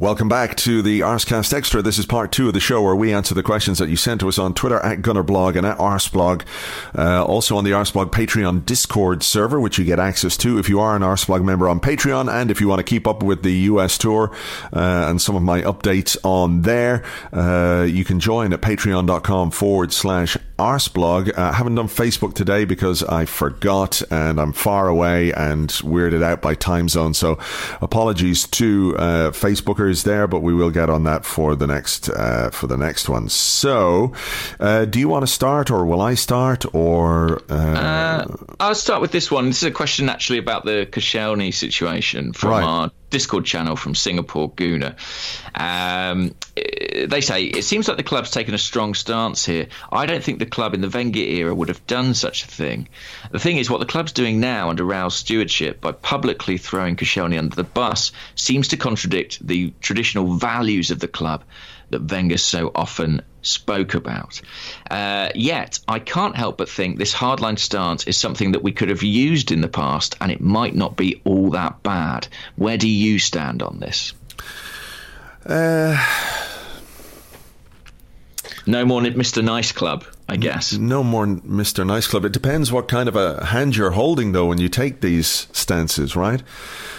Welcome back to the Arsecast Extra. This is part two of the show where we answer the questions that you sent to us on Twitter at Gunnerblog and at Arseblog. Uh, also on the Arseblog Patreon Discord server, which you get access to if you are an Arseblog member on Patreon and if you want to keep up with the US tour uh, and some of my updates on there, uh, you can join at patreon.com forward slash Arseblog. I uh, haven't done Facebook today because I forgot and I'm far away and weirded out by time zone. So apologies to uh, Facebookers there, but we will get on that for the next uh, for the next one. So, uh, do you want to start, or will I start, or uh, uh I'll start with this one. This is a question actually about the Koscielny situation from right. our Discord channel from Singapore Guna. Um, they say it seems like the club's taken a strong stance here. I don't think the club in the Wenger era would have done such a thing. The thing is, what the club's doing now under Raul's stewardship by publicly throwing Koscielny under the bus seems to contradict the traditional values of the club that Wenger so often spoke about. Uh, yet, I can't help but think this hardline stance is something that we could have used in the past, and it might not be all that bad. Where do you stand on this? Uh, no more Mr. Nice Club, I guess. No more Mr. Nice Club. It depends what kind of a hand you're holding, though, when you take these stances, right?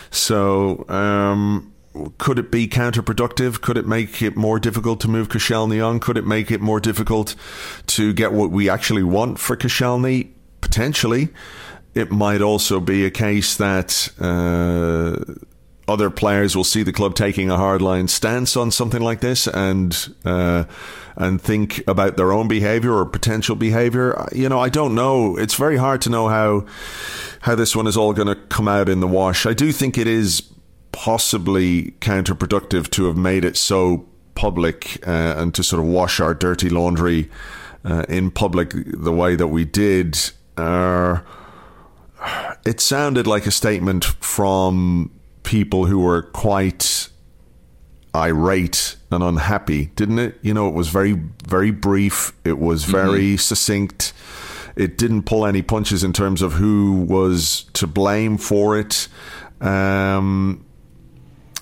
So, um, could it be counterproductive? Could it make it more difficult to move Koscielny on? Could it make it more difficult to get what we actually want for Koscielny? Potentially. It might also be a case that uh, other players will see the club taking a hardline stance on something like this and uh, and think about their own behaviour or potential behaviour. You know, I don't know. It's very hard to know how how this one is all going to come out in the wash. I do think it is possibly counterproductive to have made it so public uh, and to sort of wash our dirty laundry uh, in public the way that we did. Uh, it sounded like a statement from people who were quite irate and unhappy, didn't it? You know, it was very, very brief. It was mm-hmm. very mm-hmm. succinct. It didn't pull any punches in terms of who was to blame for it. Um,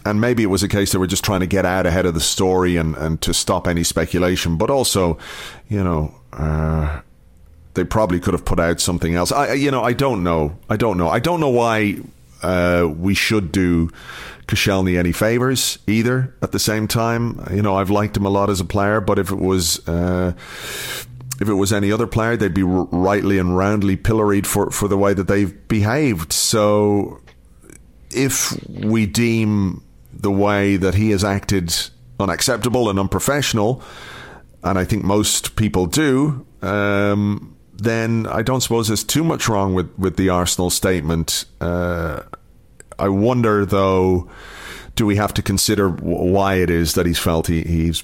and maybe it was a case they were just trying to get out ahead of the story and, and to stop any speculation. But also, you know, uh, they probably could have put out something else. I, you know, I don't know. I don't know. I don't know why uh, we should do Koscielny any favors either. At the same time, you know, I've liked him a lot as a player, but if it was. Uh, if it was any other player, they'd be rightly and roundly pilloried for, for the way that they've behaved. So, if we deem the way that he has acted unacceptable and unprofessional, and I think most people do, um, then I don't suppose there's too much wrong with, with the Arsenal statement. Uh, I wonder, though, do we have to consider why it is that he's felt he, he's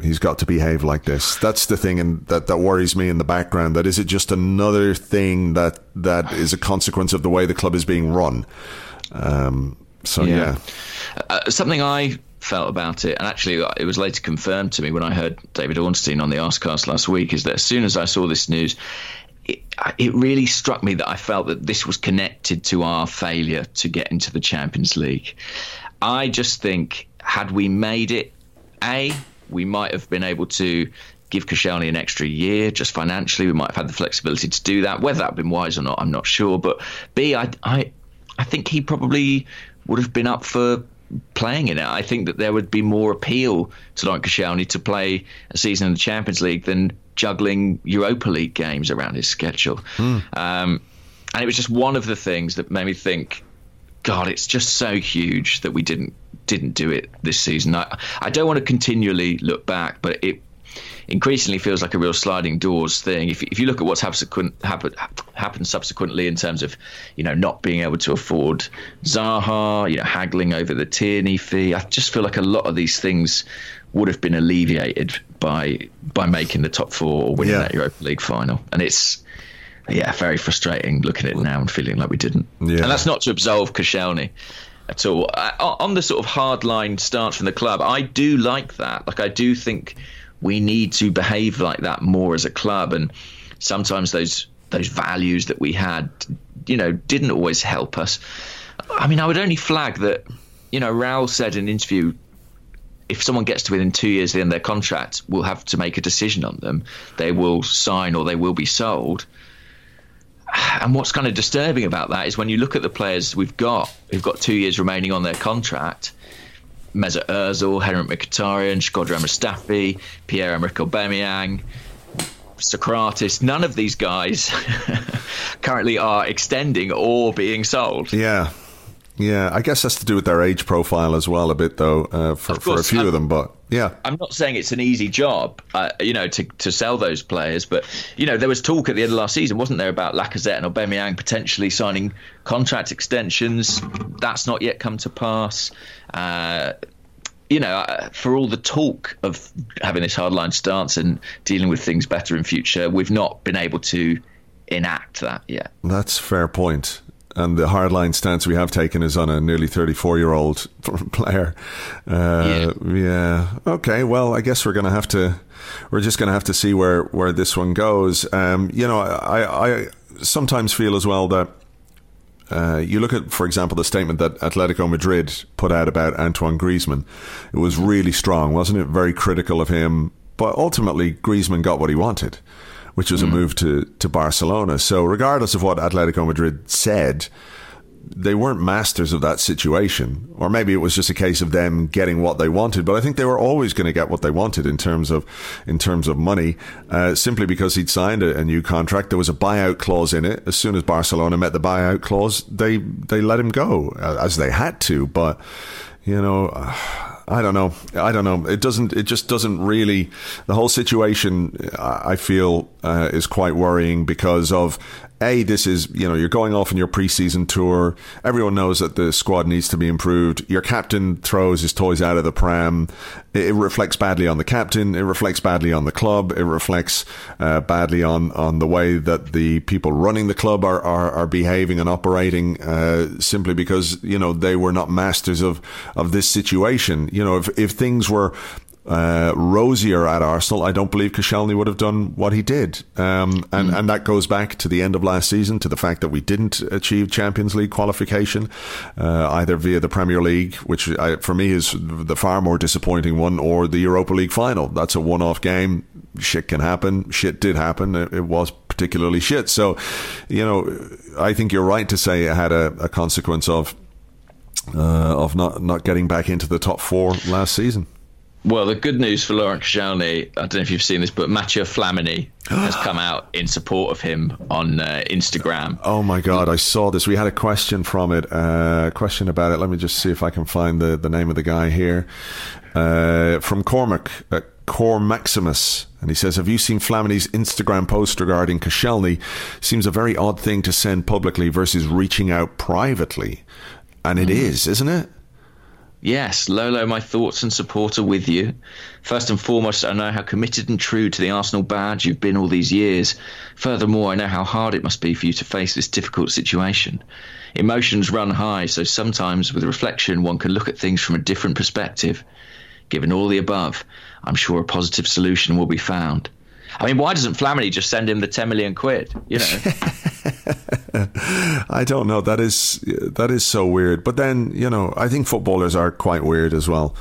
he's got to behave like this? That's the thing, and that, that worries me in the background. That is it just another thing that that is a consequence of the way the club is being run. Um, so yeah, yeah. Uh, something I felt about it, and actually it was later confirmed to me when I heard David Ornstein on the Arsecast last week, is that as soon as I saw this news, it, it, really struck me that I felt that this was connected to our failure to get into the Champions League. I just think, had we made it, A, we might have been able to give Koscielny an extra year just financially. We might have had the flexibility to do that. Whether that had been wise or not, I'm not sure. But B, I, I, I think he probably would have been up for playing in it. I think that there would be more appeal to Laurent Koscielny to play a season in the Champions League than juggling Europa League games around his schedule. Mm. Um, and it was just one of the things that made me think, God, it's just so huge that we didn't didn't do it this season. I, I don't want to continually look back, but it increasingly feels like a real sliding doors thing. If, if you look at what's subsequent, happened, happened subsequently in terms of, you know, not being able to afford Zaha, you know, haggling over the Tierney fee, I just feel like a lot of these things would have been alleviated by by making the top four or winning yeah. that Europa League final. And it's yeah, very frustrating looking at it now and feeling like we didn't. Yeah. And that's not to absolve Koscielny at all. Uh, on the sort of hardline stance from the club, I do like that. Like I do think we need to behave like that more as a club. And sometimes those those values that we had, you know, didn't always help us. I mean, I would only flag that, you know, Raul said in an interview, if someone gets to within two years of the end of their contract, we'll have to make a decision on them. They will sign or they will be sold. And what's kind of disturbing about that is when you look at the players we've got, who've got two years remaining on their contract, Mesut Ozil, Henrikh Mkhitaryan, Shkodran Mustafi, Pierre-Emerick Aubameyang, Sokratis. None of these guys <laughs> currently are extending or being sold. Yeah. Yeah, I guess that's to do with their age profile as well, a bit though, uh, for, course, for a few I'm, of them. But yeah, I'm not saying it's an easy job, uh, you know, to, to sell those players. But you know, there was talk at the end of last season, wasn't there, about Lacazette and Aubameyang potentially signing contract extensions? That's not yet come to pass. Uh, you know, uh, for all the talk of having this hardline stance and dealing with things better in future, we've not been able to enact that yet. That's fair point. point and the hardline stance we have taken is on a nearly 34 year old <laughs> player. Uh, yeah. yeah. Okay. Well, I guess we're going to have to. We're just going to have to see where where this one goes. Um, you know, I I sometimes feel as well that. Uh, you look at, for example, the statement that Atletico Madrid put out about Antoine Griezmann. It was really strong, wasn't it? Very critical of him, but ultimately Griezmann got what he wanted which was mm. a move to, to Barcelona. So, regardless of what Atletico Madrid said, they weren't masters of that situation, or maybe it was just a case of them getting what they wanted. But I think they were always going to get what they wanted in terms of in terms of money, uh, simply because he'd signed a, a, new contract. There was a buyout clause in it. As soon as Barcelona met the buyout clause, they they let him go uh, as they had to. But you know. Uh, I don't know. I don't know. It doesn't. It just doesn't really. The whole situation, I feel, uh, is quite worrying because of a, this is, you know, you're going off on your preseason tour. Everyone knows that the squad needs to be improved. Your captain throws his toys out of the pram. It, reflects badly on the captain. It reflects badly on the club. It reflects uh, badly on, on the way that the people running the club are, are, are behaving and operating uh, simply because, you know, they were not masters of, of this situation. You know, if, if things were uh, rosier at Arsenal, I don't believe Koscielny would have done what he did. Um, and, mm. and that goes back to the end of last season, to the fact that we didn't achieve Champions League qualification, uh, either via the Premier League, which I, for me is the far more disappointing one, or the Europa League final. That's a one off game. Shit can happen. Shit did happen. It, it, was particularly shit. So, you know, I think you're right to say it had a, a consequence of. Uh, of not not getting back into the top four last season. Well, the good news for Laurent Koscielny, I don't know if you've seen this, but Mathieu Flamini has <gasps> come out in support of him on uh, Instagram. Oh my God, I saw this. We had a question from it, uh, question about it. Let me just see if I can find the, the name of the guy here. Uh, from Cormac. Uh, Core Maximus. And he says, Have you seen Flamini's Instagram post regarding Koscielny? Seems a very odd thing to send publicly versus reaching out privately. And it mm. is, isn't it? Yes, Lolo, my thoughts and support are with you. First and foremost, I know how committed and true to the Arsenal badge you've been all these years. Furthermore, I know how hard it must be for you to face this difficult situation. Emotions run high, so sometimes with reflection, one can look at things from a different perspective. Given all the above, I'm sure a positive solution will be found. I mean, why doesn't Flamini just send him the 10 million quid? You know. <laughs> I don't know. That is that is so weird. But then, you know, I think footballers are quite weird as well.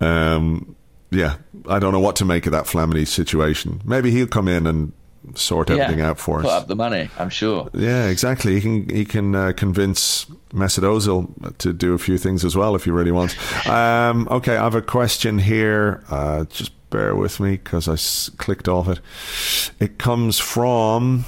Um, yeah, I don't know what to make of that Flamini situation. Maybe he'll come in and sort everything yeah, out for us. Put up the money, I'm sure. Yeah, exactly. He can he can uh, convince Mesut Ozil to do a few things as well if he really wants. <laughs> Um, okay, I have a question here. Uh, just bear with me because I s- clicked off it. It comes from.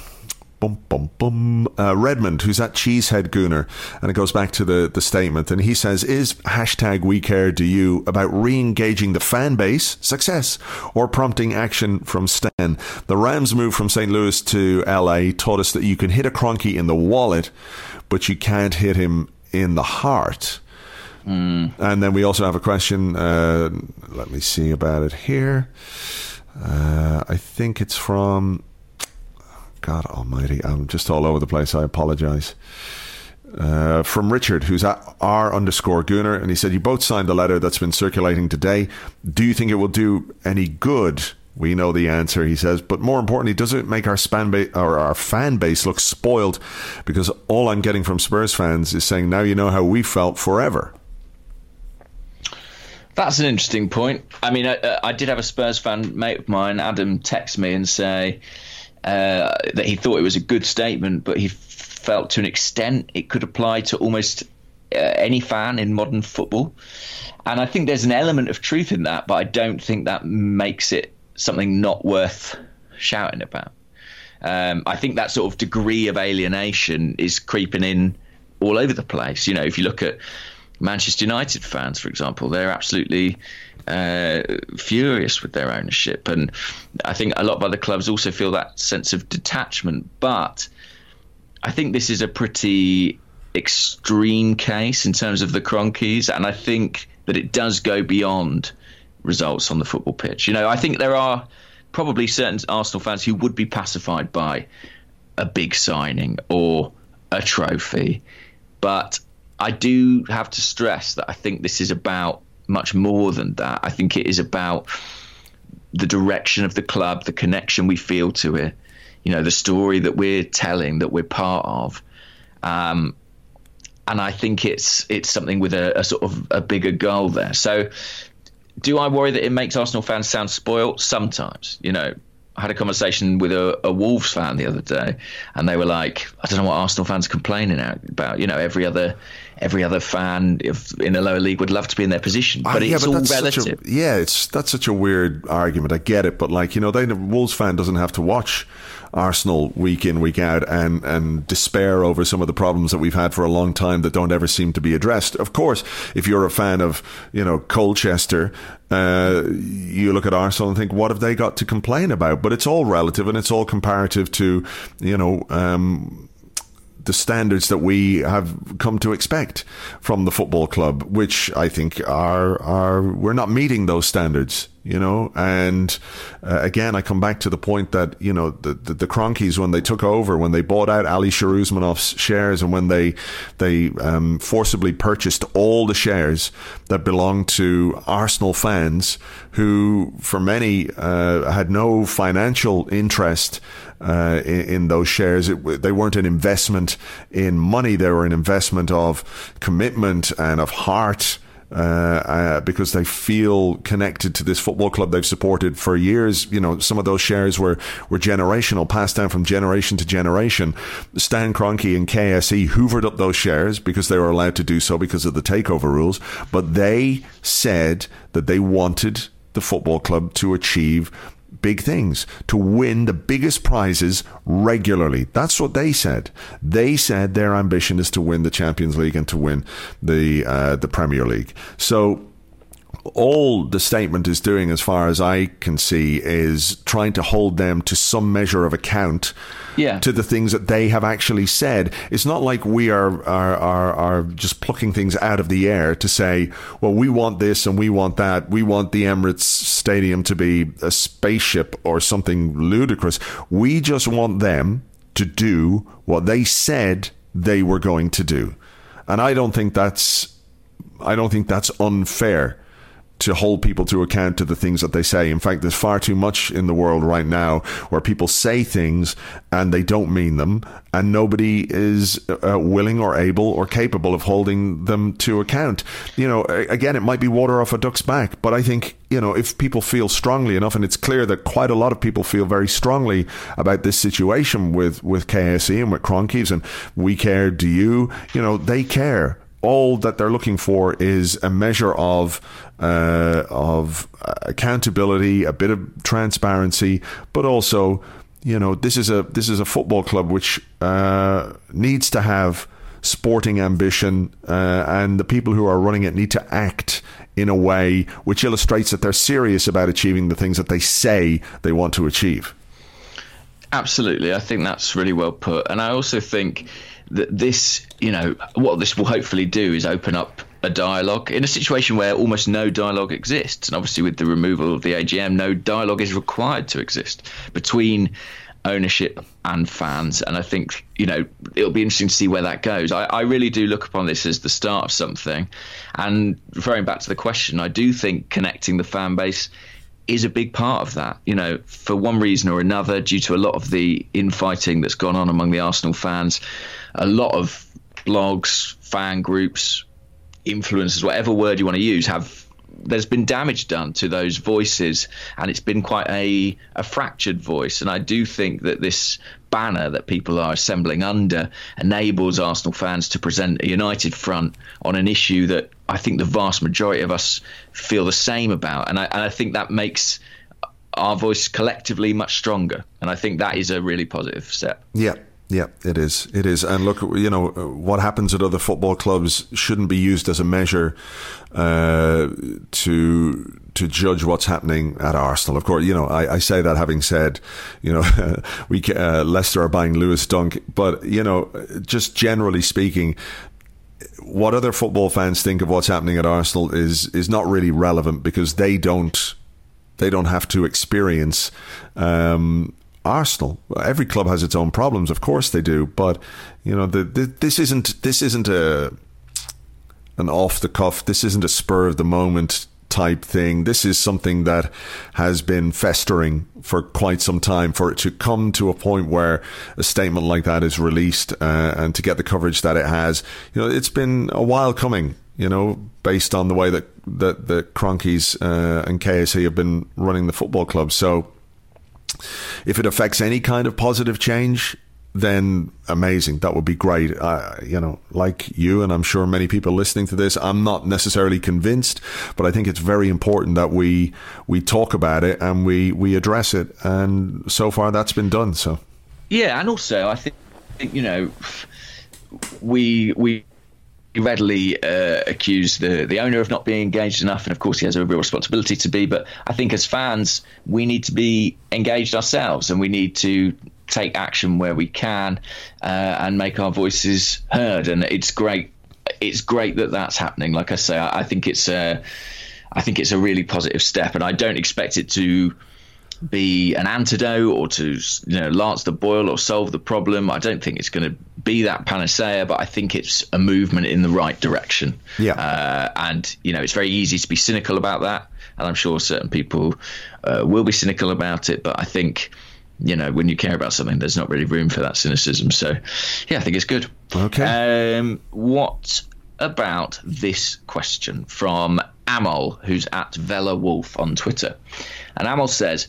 Bum, bum, bum. Uh, Redmond, who's at Cheesehead Gooner, and it goes back to the, the statement. And he says, Is hashtag we care do you about re engaging the fan base, success, or prompting action from Stan? The Rams move from St. Louis to LA taught us that you can hit a Kroenke in the wallet, but you can't hit him in the heart. Mm. And then we also have a question. Uh, let me see about it here. Uh, I think it's from. God Almighty, I'm just all over the place. I apologize. Uh, from Richard, who's at R underscore Gooner, and he said, You both signed the letter that's been circulating today. Do you think it will do any good? We know the answer, he says, but more importantly, does it make our ba- our fan base look spoiled? Because all I'm getting from Spurs fans is saying, "Now you know how we felt forever." That's an interesting point. I mean, I, I, did have a Spurs fan mate of mine, Adam, text me and say uh, that he thought it was a good statement, but he felt to an extent it could apply to almost uh, any fan in modern football. And I think there's an element of truth in that, but I don't think that makes it something not worth shouting about. Um, I think that sort of degree of alienation is creeping in all over the place. You know, if you look at Manchester United fans, for example, they're absolutely uh, furious with their ownership, and I think a lot of other clubs also feel that sense of detachment. But I think this is a pretty extreme case in terms of the Kroenkes. and I think that it does go beyond results on the football pitch. You know, I think there are probably certain Arsenal fans who would be pacified by a big signing or a trophy, but I do have to stress that I think this is about much more than that. I think it is about the direction of the club, the connection we feel to it, you know, the story that we're telling, that we're part of. Um, and I think it's it's something with a, a, sort of a bigger goal there. So, do I worry that it makes Arsenal fans sound spoiled? Sometimes, you know, I had a conversation with a, a, Wolves fan the other day, and they were like, "I don't know what Arsenal fans are complaining about. You know, every other every other fan if, in a lower league would love to be in their position, but uh, yeah, it's but all relative. A, yeah, it's that's such a weird argument. I get it, but like you know, they Wolves fan doesn't have to watch Arsenal week in week out and and despair over some of the problems that we've had for a long time that don't ever seem to be addressed. Of course, if you're a fan of you know Colchester, uh, you look at Arsenal and think, what have they got to complain about? But it's all relative and it's all comparative to you know. Um, the standards that we have come to expect from the football club, which I think are are we're not meeting those standards you know. And uh, again, I come back to the point that you know the, the the Kroenkes when they took over, when they bought out Alisher Usmanov's shares, and when they they um, forcibly purchased all the shares that belonged to Arsenal fans, who for many uh, had no financial interest. Uh, in, in, those shares. It, they weren't an investment in money; they were an investment of commitment and of heart uh, uh, because they feel connected to this football club they've supported for years. You know, some of those shares were, were generational, passed down from generation to generation. Stan Kroenke and KSE hoovered up those shares because they were allowed to do so because of the takeover rules. But they said that they wanted the football club to achieve big things, to win the biggest prizes regularly. That's what they said. They said their ambition is to win the Champions League and to win the uh, the Premier League. So all the statement is doing, as far as I can see, is trying to hold them to some measure of account yeah. to the things that they have actually said. It's not like we are, are, are, are just plucking things out of the air to say, well, we want this and we want that. We want the Emirates Stadium to be a spaceship or something ludicrous. We just want them to do what they said they were going to do. And I don't think that's I don't think that's unfair to hold people to account to the things that they say. In fact, there's far too much in the world right now where people say things and they don't mean them, and nobody is uh, willing or able or capable of holding them to account. You know, again, it might be water off a duck's back, but I think, you know, if people feel strongly enough, and it's clear that quite a lot of people feel very strongly about this situation with, with KSE and with Kroenkes and we care, do you? You know, they care all that they're looking for is a measure of uh, of accountability, a bit of transparency, but also, you know, this is a this is a football club which uh, needs to have sporting ambition, uh, and the people who are running it need to act in a way which illustrates that they're serious about achieving the things that they say they want to achieve. Absolutely, I think that's really well put, and I also think that this, you know, what this will hopefully do is open up a dialogue in a situation where almost no dialogue exists. And obviously, with the removal of the AGM, no dialogue is required to exist between ownership and fans. And I think, you know, it'll be interesting to see where that goes. I, I, really do look upon this as the start of something. And referring back to the question, I do think connecting the fan base is a big part of that. You know, for one reason or another, due to a lot of the infighting that's gone on among the Arsenal fans, a lot of blogs, fan groups, influencers, whatever word you want to use, have there's been damage done to those voices, and it's been quite a, a fractured voice. And I do think that this banner that people are assembling under enables Arsenal fans to present a united front on an issue that I think the vast majority of us feel the same about. And I, and I think that makes our voice collectively much stronger. And I think that is a really positive step. Yeah. Yeah, it is. It is. And look, you know, what happens at other football clubs shouldn't be used as a measure uh, to to judge what's happening at Arsenal. Of course, you know, I, I say that having said, you know, <laughs> we uh, Leicester are buying Lewis Dunk, but you know, just generally speaking, what other football fans think of what's happening at Arsenal is is not really relevant because they don't they don't have to experience um, Arsenal. Every club has its own problems, of course they do, but you know, the, the, this isn't this isn't a an off the cuff. This isn't a spur of the moment type thing. This is something that has been festering for quite some time. For it to come to a point where a statement like that is released uh, and to get the coverage that it has, you know, it's been a while coming. You know, based on the way that that the Kroenkes uh, and KSE have been running the football club, so if it affects any kind of positive change, then amazing. That would be great. You know, like you, and I'm sure many people listening to this, I'm not necessarily convinced, but I think it's very important that we we talk about it and we we address it. And so far, that's been done. So, yeah, and also I think you know we we readily uh, accuse the the owner of not being engaged enough, and of course he has a real responsibility to be. But I think as fans, we need to be engaged ourselves, and we need to take action where we can uh, and make our voices heard. And it's great. It's great that that's happening. Like I say, I, I think it's a, I think it's a really positive step, and I don't expect it to be an antidote or to you know lance the boil or solve the problem. I don't think it's going to be that panacea, but I think it's a movement in the right direction. Yeah, uh, and you know it's very easy to be cynical about that, and I'm sure certain people uh, will be cynical about it. But I think you know when you care about something, there's not really room for that cynicism. So yeah, I think it's good. Okay. Um, what about this question from Amol, who's at Vela Wolf on Twitter? And Amol says,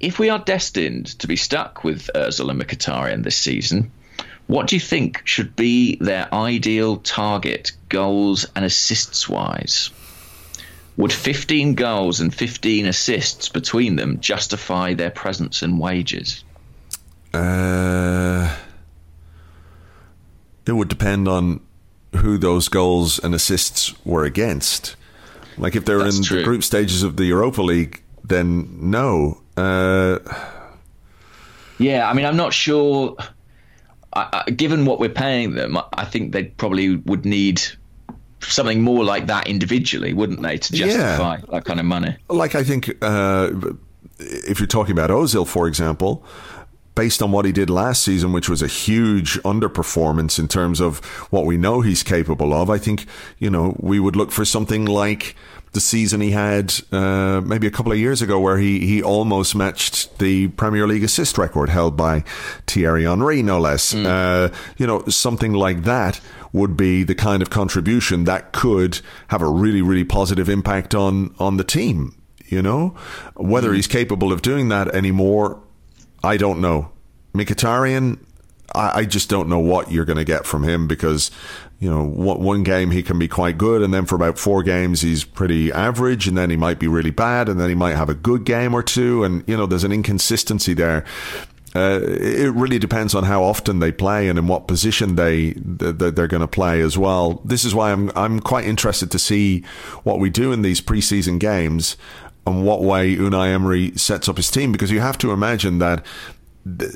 if we are destined to be stuck with and Mkhitaryan this season, what do you think should be their ideal target, goals and assists wise? Would 15 goals and 15 assists between them justify their presence and wages? Uh, it would depend on who those goals and assists were against. Like if they're That's in true. the group stages of the Europa League, then no. Uh, Yeah, I mean, I'm not sure. I, I, given what we're paying them, I- think they probably would need something more like that individually, wouldn't they, to Yeah. justify that kind of money? like I think uh, if you're talking about Ozil, for example, based on what he did last season, which was a huge underperformance in terms of what we know he's capable of, I think you know we would look for something like the season he had uh, maybe a couple of years ago, where he he almost matched the Premier League assist record held by Thierry Henry, no less. Uh, you know, something like that would be the kind of contribution that could have a really really positive impact on on the team. You know, whether he's capable of doing that anymore, I don't know. Mkhitaryan, I, I just don't know what you're going to get from him because, you know, one, game he can be quite good, and then for about four games he's pretty average, and then he might be really bad, and then he might have a good game or two, and you know, there's an inconsistency there. Uh, it really depends on how often they play and in what position they they're going to play as well. This is why I'm I'm quite interested to see what we do in these preseason games and what way Unai Emery sets up his team because you have to imagine that th-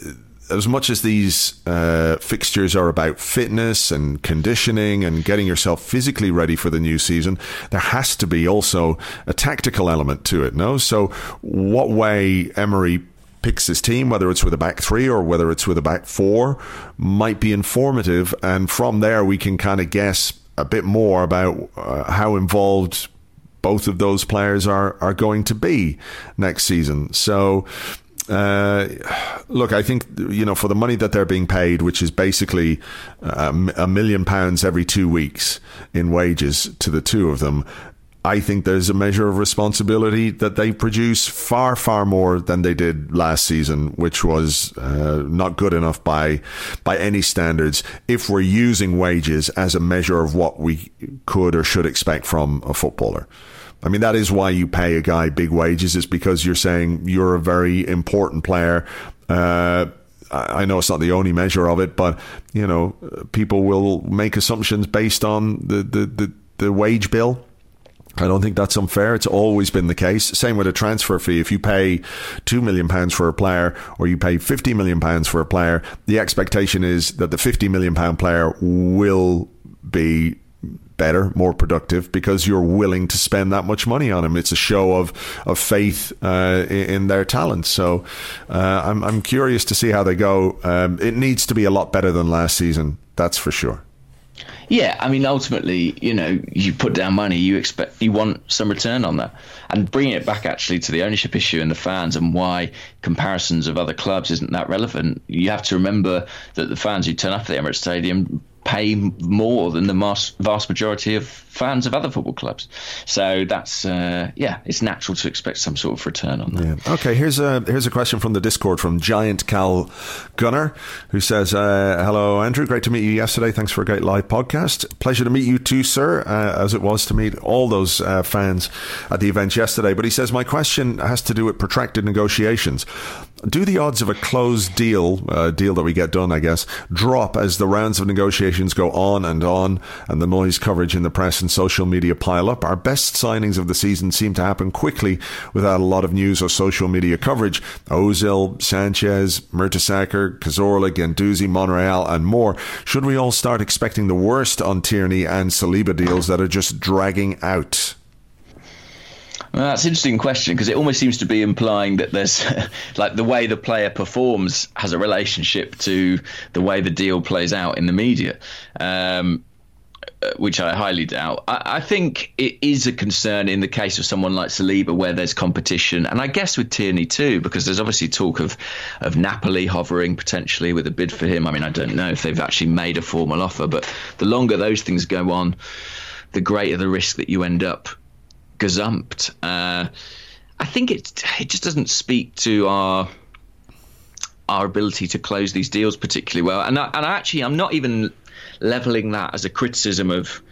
as much as these uh, fixtures are about fitness and conditioning and getting yourself physically ready for the new season, there has to be also a tactical element to it. No, so what way Emery picks his team, whether it's with a back three or whether it's with a back four, might be informative, and from there we can kind of guess a bit more about uh, how involved both of those players are are going to be next season. So. Uh, look, I think you know for the money that they're being paid, which is basically um, a million pounds every two weeks in wages to the two of them, I think there's a measure of responsibility that they produce far, far more than they did last season, which was uh, not good enough by by any standards. If we're using wages as a measure of what we could or should expect from a footballer. I mean, that is why you pay a guy big wages, is because you're saying you're a very important player. Uh, I know it's not the only measure of it, but you know, people will make assumptions based on the the, the, the wage bill. I don't think that's unfair. It's always been the case. Same with a transfer fee. If you pay two million pounds for a player or you pay fifty million pounds for a player, the expectation is that the fifty million pound player will be better, more productive because you're willing to spend that much money on him. It's a show of of faith uh, in, in, their talent. So uh, I'm I'm curious to see how they go. Um, it needs to be a lot better than last season. That's for sure. Yeah, I mean, ultimately, you know, you put down money, you expect, you want some return on that, and bringing it back actually to the ownership issue and the fans and why comparisons of other clubs isn't that relevant. You have to remember that the fans who turn up at the Emirates Stadium pay more than the vast, vast majority of fans of other football clubs. So that's uh, yeah, it's natural to expect some sort of return on that. Yeah. Okay, here's a here's a question from the Discord from Giant Cal Gunner, who says, uh, "Hello, Andrew. Great to meet you yesterday. Thanks for a great live podcast. Pleasure to meet you too, sir, uh, as it was to meet all those uh, fans at the event yesterday." But he says, "My question has to do with protracted negotiations." Do the odds of a closed deal, uh, deal that we get done, I guess, drop as the rounds of negotiations go on and on and the noise coverage in the press and social media pile up? Our best signings of the season seem to happen quickly without a lot of news or social media coverage. Ozil, Sanchez, Mertesacker, Cazorla, Guendouzi, Monreal, and more. Should we all start expecting the worst on Tierney and Saliba deals that are just dragging out? Well, that's an interesting question because it almost seems to be implying that there's <laughs> like the way the player performs has a relationship to the way the deal plays out in the media, um, which I highly doubt. I, I, think it is a concern in the case of someone like Saliba where there's competition, and I guess with Tierney too, because there's obviously talk of of Napoli hovering potentially with a bid for him. I mean, I don't know if they've actually made a formal offer, but the longer those things go on, the greater the risk that you end up gazumped. Uh, I think it it just doesn't speak to our our ability to close these deals particularly well. And I, and actually, I'm not even leveling that as a criticism of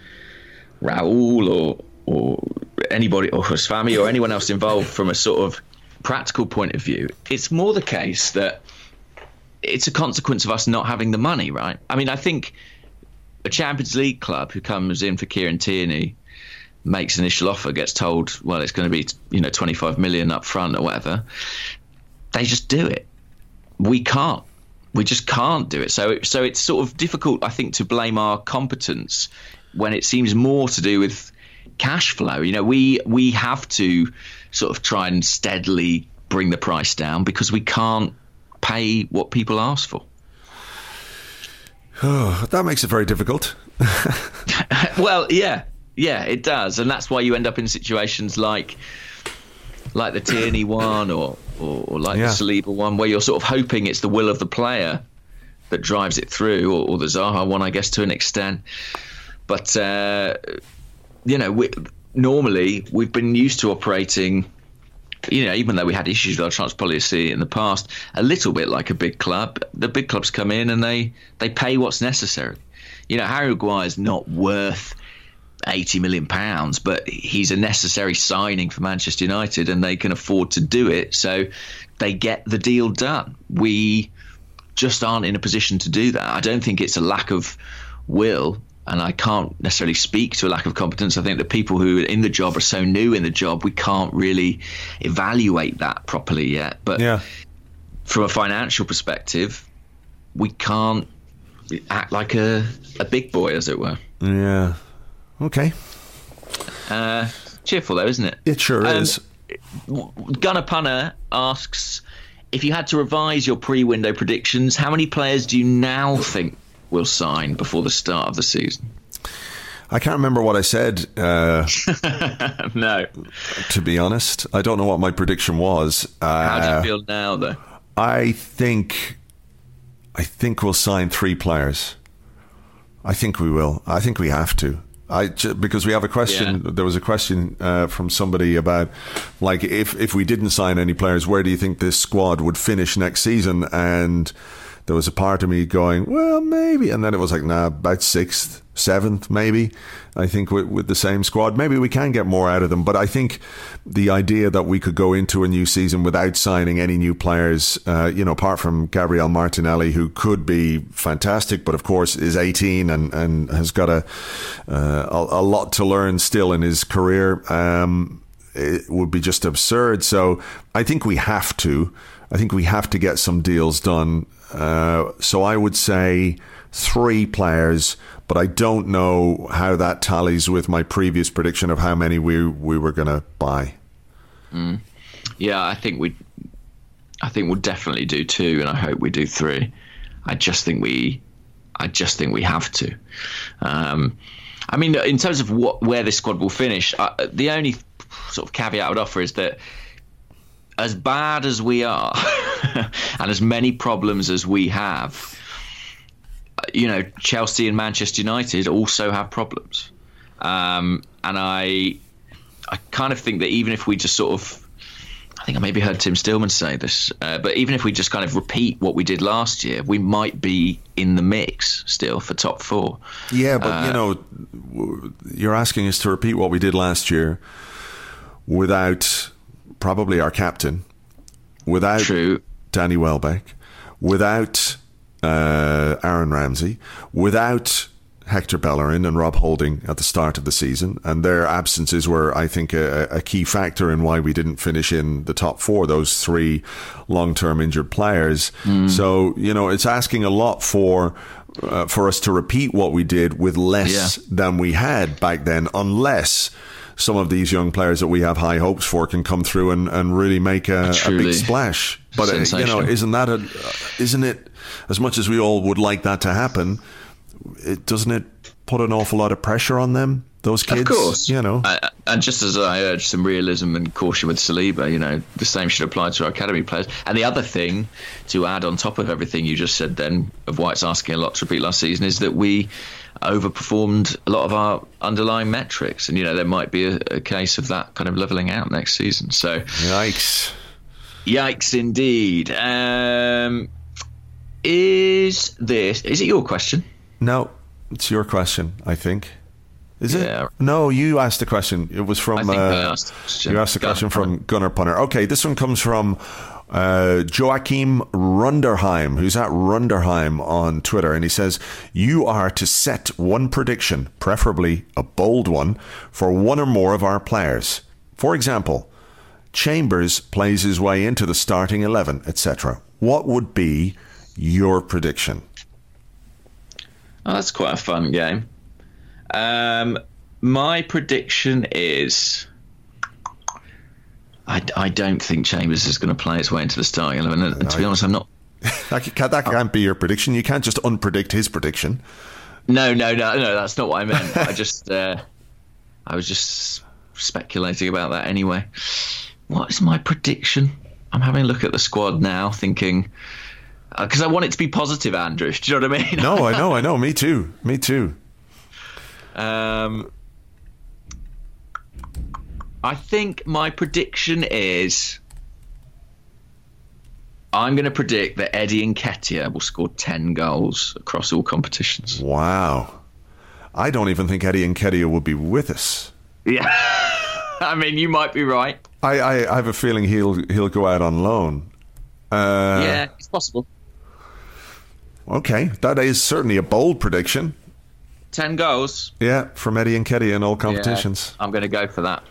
Raul or or anybody or his family or anyone else involved from a sort of practical point of view. It's more the case that it's a consequence of us not having the money, right? I mean, I think a Champions League club who comes in for Kieran Tierney makes initial offer, gets told, well, it's going to be you know 25 million up front or whatever, they just do it. We can't. We just can't do it. So so it's sort of difficult, I think, to blame our competence when it seems more to do with cash flow. You know, we we have to sort of try and steadily bring the price down because we can't pay what people ask for. Oh, <sighs> that makes it very difficult. <laughs> well, yeah, yeah, it does, and that's why you end up in situations like like the Tierney <coughs> one or or, or like yeah. the Saliba one, where you're sort of hoping it's the will of the player that drives it through, or, or the Zaha one, I guess, to an extent. But uh, you know, we, normally we've been used to operating. You know, even though we had issues with our transfer policy in the past, a little bit like a big club. The big clubs come in and they they pay what's necessary. You know, Harry Maguire is not worth 80 million pounds, but he's a necessary signing for Manchester United and they can afford to do it. So they get the deal done. We just aren't in a position to do that. I don't think it's a lack of will. And I can't necessarily speak to a lack of competence. I think the people who are in the job are so new in the job, we can't really evaluate that properly yet. But yeah. from a financial perspective, we can't act like a, a big boy, as it were. Yeah, Okay. Uh, cheerful though, isn't it? It sure um, is. Gunnar Punner asks if you had to revise your pre-window predictions, how many players do you now think will sign before the start of the season? I can't remember what I said. <laughs> Uh, no. To be honest, I don't know what my prediction was. Uh, How do you uh, feel now, though? I think, I think we'll sign three players. I think we will. I think we have to. I because we have a question. Yeah. There was a question uh, from somebody about like if if we didn't sign any players, where do you think this squad would finish next season? And there was a part of me going, well, maybe, and then it was like, nah, about sixth, seventh, maybe. I think with, with the same squad, maybe we can get more out of them. But I think the idea that we could go into a new season without signing any new players, uh, you know, apart from Gabriel Martinelli, who could be fantastic, but of course is 18 and, and has got a, uh, a, a lot to learn still in his career. Um, it would be just absurd. So I think we have to. I think we have to get some deals done. Uh, so I would say three players, but I don't know how that tallies with my previous prediction of how many we we were going to buy. Mm. Yeah, I think we, I think we'll definitely do two, and I hope we do three. I just think we, I just think we have to. Um, I mean, in terms of what where this squad will finish, uh, the only sort of caveat I would offer is that as bad as we are, <laughs> and as many problems as we have, you know, Chelsea and Manchester United also have problems. Um, and I, I kind of think that even if we just sort of, I think I maybe heard Tim Stillman say this, uh, but even if we just kind of repeat what we did last year, we might be in the mix still for top four. Yeah, but uh, you know, you're asking us to repeat what we did last year without probably our captain, without True. Danny Welbeck, without uh, Aaron Ramsey, without Hector Bellerin and Rob Holding at the start of the season, and their absences were, I think, a, a key factor in why we didn't finish in the top four. Those three long-term injured players. Mm. So you know, it's asking a lot for. Uh, for us to repeat what we did with less yeah. than we had back then, unless some of these young players that we have high hopes for can come through and, and really make a, a big splash. But uh, you know, isn't that a isn't it? As much as we all would like that to happen, it doesn't it put an awful lot of pressure on them. Those kids, of course, you know. Uh, and just as I urge some realism and caution with Saliba, you know, the same should apply to our academy players. And the other thing to add on top of everything you just said, then of why it's asking a lot to repeat last season, is that we overperformed a lot of our underlying metrics. And, you know, there might be a, a case of that kind of levelling out next season. So, yikes. Yikes indeed. Um, is this, is it your question? No, it's your question, I think. Is it? No, you asked the question. It was from. I uh, asked you asked the question from Gunnar Punner. Okay, this one comes from uh, Joachim Runderheim, who's at Runderheim on Twitter, and he says, You are to set one prediction, preferably a bold one, for one or more of our players. For example, Chambers plays his way into the starting 11, etc. What would be your prediction? Oh, that's quite a fun game. Um, my prediction is I, I don't think Chambers is going to play his way into the starting eleven. And, to be honest, I'm not. <laughs> that, can't, that can't be your prediction. You can't just unpredict his prediction. No, no, no, no. That's not what I meant. I just, uh, <laughs> I was just speculating about that anyway. What is my prediction? I'm having a look at the squad now, thinking because uh, I want it to be positive, Andrew. <laughs> Do you know what I mean? No, I know, I know. Me too. Me too. Um, I think my prediction is I'm going to predict that Eddie Nketiah will score 10 goals across all competitions. Wow. I don't even think Eddie Nketiah will be with us. Yeah. <laughs> I mean, you might be right. I, I, I, have a feeling he'll he'll go out on loan. Uh, yeah, it's possible. Okay, that is certainly a bold prediction. 10 goals. Yeah, from Eddie Nketiah in all competitions. Yeah, I'm going to go for that.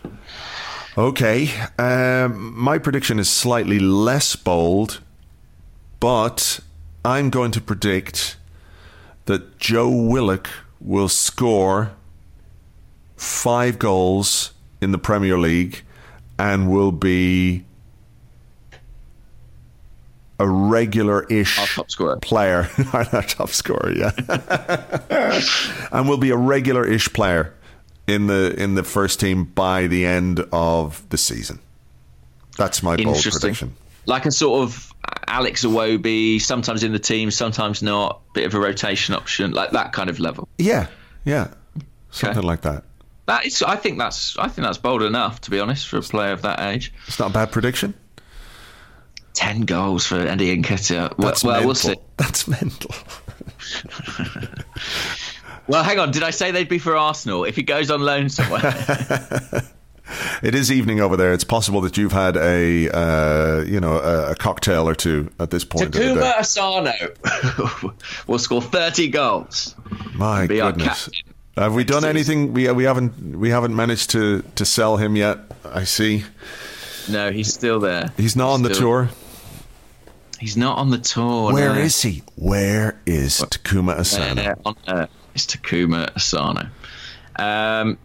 Okay. Um, my prediction is slightly less bold, but I'm going to predict that Joe Willock will score five goals in the Premier League and will be a regular-ish player. <laughs> Our top scorer, yeah, <laughs> and will be a regular-ish player in the in the first team by the end of the season. That's my bold prediction. Like a sort of Alex Iwobi, sometimes in the team, sometimes not. Bit of a rotation option, like that kind of level. Yeah, yeah, something okay. like that. That is, I think that's, I think that's bold enough to be honest for a player of that age. It's not a bad prediction. Ten goals for Eddie Nketiah. Well, well, we'll see. <laughs> That's mental. <laughs> Well, hang on. Did I say they'd be for Arsenal if he goes on loan somewhere? <laughs> it is evening over there. It's possible that you've had a uh, you know a, a, cocktail or two at this point. Takuma Asano will score thirty goals. My goodness. Have we done anything? We we haven't we haven't managed to to sell him yet. I see. No, he's still there. He's not he's on the tour. He's not on the tour. Where no. is he? Where is Takuma Asano? Uh, on is Takuma Asano. Um,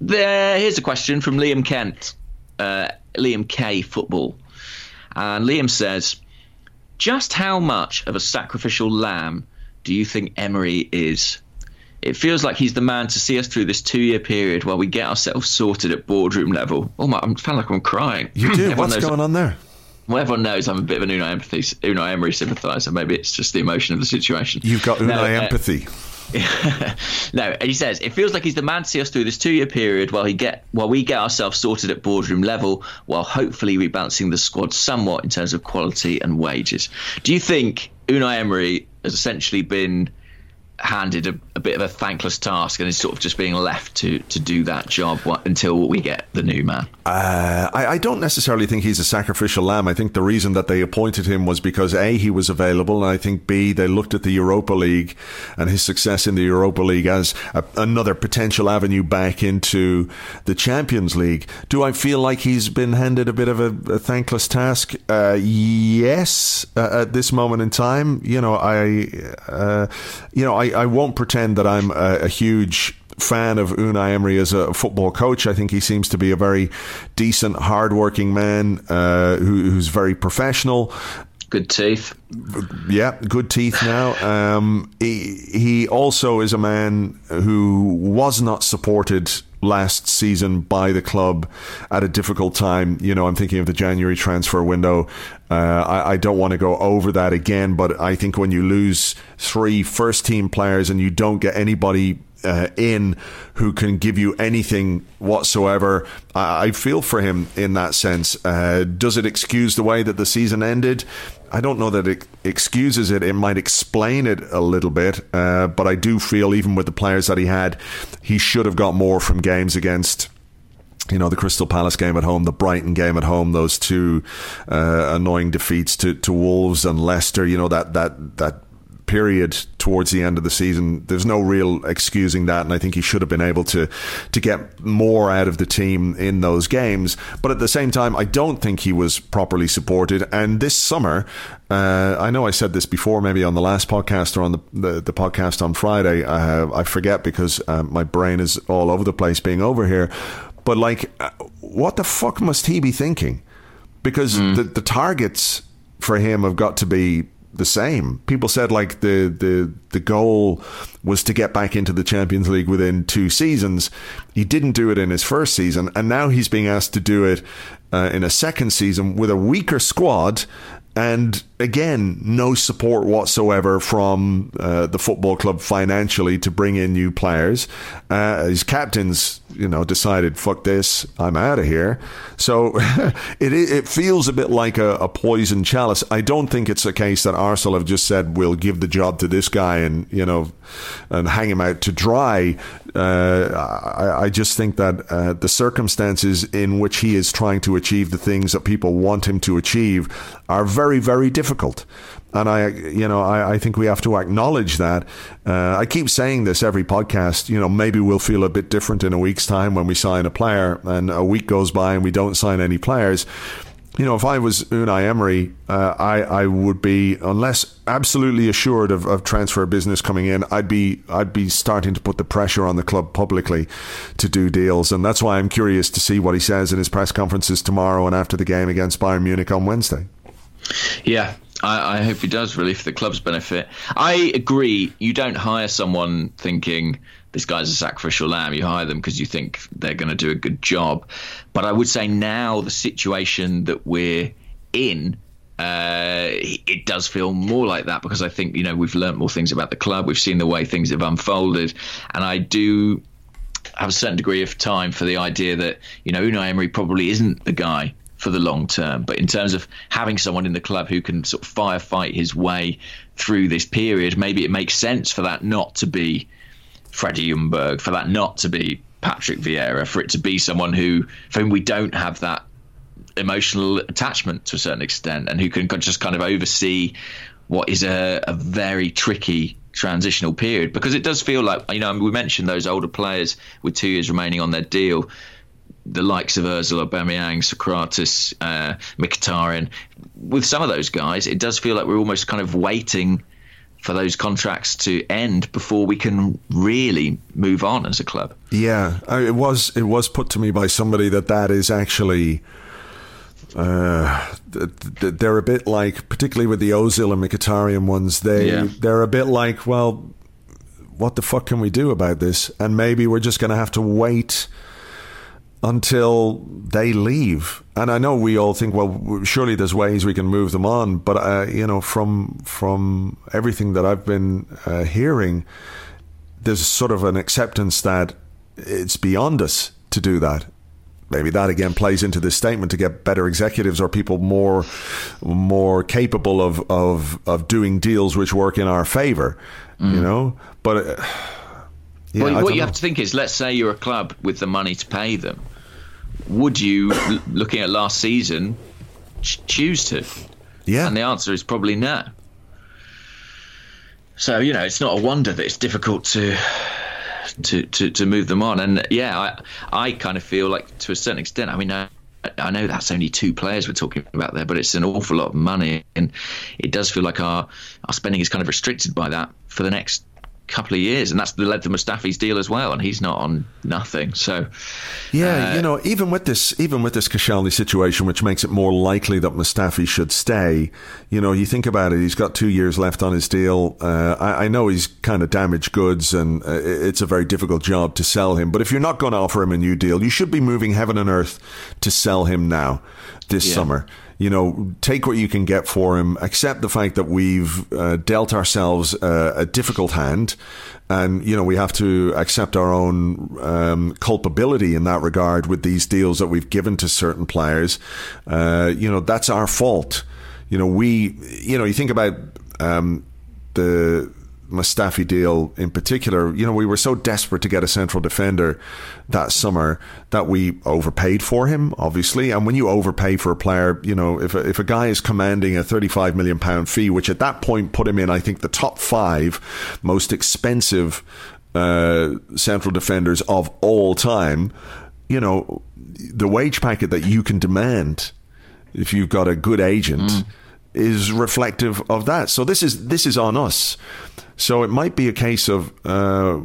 there, here's a question from Liam Kent, uh, Liam K Football, and Liam says, "Just how much of a sacrificial lamb do you think Emery is?" It feels like he's the man to see us through this two-year period while we get ourselves sorted at boardroom level. Oh my, I'm feeling like I'm crying. You do. <laughs> What's going on there? Well, everyone knows I'm a bit of an Unai empathy, Unai Emery sympathiser. Maybe it's just the emotion of the situation. You've got Unai uh, empathy. <laughs> no, he says it feels like he's the man to see us through this two-year period while he get while we get ourselves sorted at boardroom level, while hopefully rebalancing the squad somewhat in terms of quality and wages. Do you think Unai Emery has essentially been handed a, a, bit of a thankless task and is sort of just being left to to do that job until we get the new man? Uh, I, I, don't necessarily think he's a sacrificial lamb. I think the reason that they appointed him was because A, he was available, and I think B, they looked at the Europa League and his success in the Europa League as a, another potential avenue back into the Champions League. Do I feel like he's been handed a bit of a, a thankless task? Uh, yes, uh, at this moment in time. You know, I, uh, you know, I I, I won't pretend that I'm a, a huge fan of Unai Emery as a football coach. I think he seems to be a very decent, hardworking man uh, who, who's very professional. Good teeth. Yeah, good teeth now. <laughs> Um, he, he also is a man who was not supported last season by the club at a difficult time. You know, I'm thinking of the January transfer window. Uh, I, I, don't want to go over that again, but I think when you lose three first team players and you don't get anybody uh, in who can give you anything whatsoever. I, I feel for him in that sense. Uh, does it excuse the way that the season ended? I don't know that it excuses it. It might explain it a little bit, uh, but I do feel even with the players that he had, he should have got more from games against you know the Crystal Palace game at home, the Brighton game at home, those two uh, annoying defeats to, to Wolves and Leicester. You know that that that period towards the end of the season. There's no real excusing that, and I think he should have been able to to get more out of the team in those games. But at the same time, I don't think he was properly supported. And this summer, uh, I know I said this before, maybe on the last podcast or on the the, the podcast on Friday. Uh, I forget because uh, my brain is all over the place being over here. But like, uh, what the fuck must he be thinking? Because mm. the the targets for him have got to be the same. People said like the the the goal was to get back into the Champions League within two seasons. He didn't do it in his first season, and now he's being asked to do it uh, in a second season with a weaker squad. And again, no support whatsoever from uh, the football club financially to bring in new players. Uh, his captain's you know, decided, fuck this, I'm out of here. So <laughs> it it feels a bit like a, a poison chalice. I don't think it's a case that Arsenal have just said we'll give the job to this guy and you know, and hang him out to dry. Uh, I, I, just think that uh, the circumstances in which he is trying to achieve the things that people want him to achieve are very, very difficult. And I, you know, I, I think we have to acknowledge that. Uh, I keep saying this every podcast. You know, maybe we'll feel a bit different in a week's time when we sign a player, and a week goes by and we don't sign any players you know, if I was Unai Emery, uh, I I would be unless absolutely assured of, of transfer business coming in, I'd be I'd be starting to put the pressure on the club publicly to do deals, and that's why I'm curious to see what he says in his press conferences tomorrow and after the game against Bayern Munich on Wednesday. Yeah, I, I, hope he does, really, for the club's benefit. I agree. You don't hire someone thinking this guy's a sacrificial lamb. You hire them because you think they're going to do a good job. But I would say now the situation that we're in, uh, it does feel more like that because I think, you know, we've learned more things about the club. We've seen the way things have unfolded. And I do have a certain degree of time for the idea that, you know, Unai Emery probably isn't the guy for the long term. But in terms of having someone in the club who can sort of firefight his way through this period, maybe it makes sense for that not to be Freddie Ljungberg, for that not to be Patrick Vieira, for it to be someone who, for whom we don't have that emotional attachment to a certain extent, and who can just kind of oversee what is a, a very tricky transitional period because it does feel like you know we mentioned those older players with two years remaining on their deal the likes of Özil, Aubameyang, Sokratis, uh, Mkhitaryan. With some of those guys, it does feel like we're almost kind of waiting for those contracts to end before we can really move on as a club. Yeah, it was it was put to me by somebody that that is actually. Uh, they're a bit like, particularly with the Ozil and Mkhitaryan ones, they yeah. they're a bit like, well, what the fuck can we do about this? And maybe we're just going to have to wait until they leave. And I know we all think, well, surely there's ways we can move them on. But uh, you know, from from everything that I've been uh, hearing, there's sort of an acceptance that it's beyond us to do that. Maybe that again plays into this statement to get better executives or people more more capable of of of doing deals which work in our favor. Mm. You know, but. Uh, yeah, well, what you know. have to think is, let's say you're a club with the money to pay them would you, looking at last season, ch- choose to? Yeah. And the answer is probably no. So you know, it's not a wonder that it's difficult to to to, to move them on. And yeah, I I kind of feel like to a certain extent. I mean. I, I know that's only two players we're talking about there, but it's an awful lot of money, and it does feel like our our spending is kind of restricted by that for the next couple of years, and that's the led to Mustafi's deal as well, and he's not on nothing. So, yeah, uh, you know, even with this, even with this Koscielny situation, which makes it more likely that Mustafi should stay. You know, you think about it; he's got two years left on his deal. Uh, I, I, know he's kind of damaged goods, and uh, it's a very difficult job to sell him. But if you're not going to offer him a new deal, you should be moving heaven and earth to sell him now this yeah. summer you know, take what you can get for him, accept the fact that we've uh, dealt ourselves uh, a difficult hand. And, you know, we have to accept our own um, culpability in that regard with these deals that we've given to certain players. Uh, you know, that's our fault You know, we, you know, you think about um, the Mustafi deal in particular, you know, we were so desperate to get a central defender that summer that we overpaid for him, obviously. And when you overpay for a player, you know, if a, if a guy is commanding a 35 million pound fee, which at that point put him in, I think, the top five most expensive uh, central defenders of all time, you know, the wage packet that you can demand if you've got a good agent. Mm is reflective of that. So this is this is on us. So it might be a case of uh,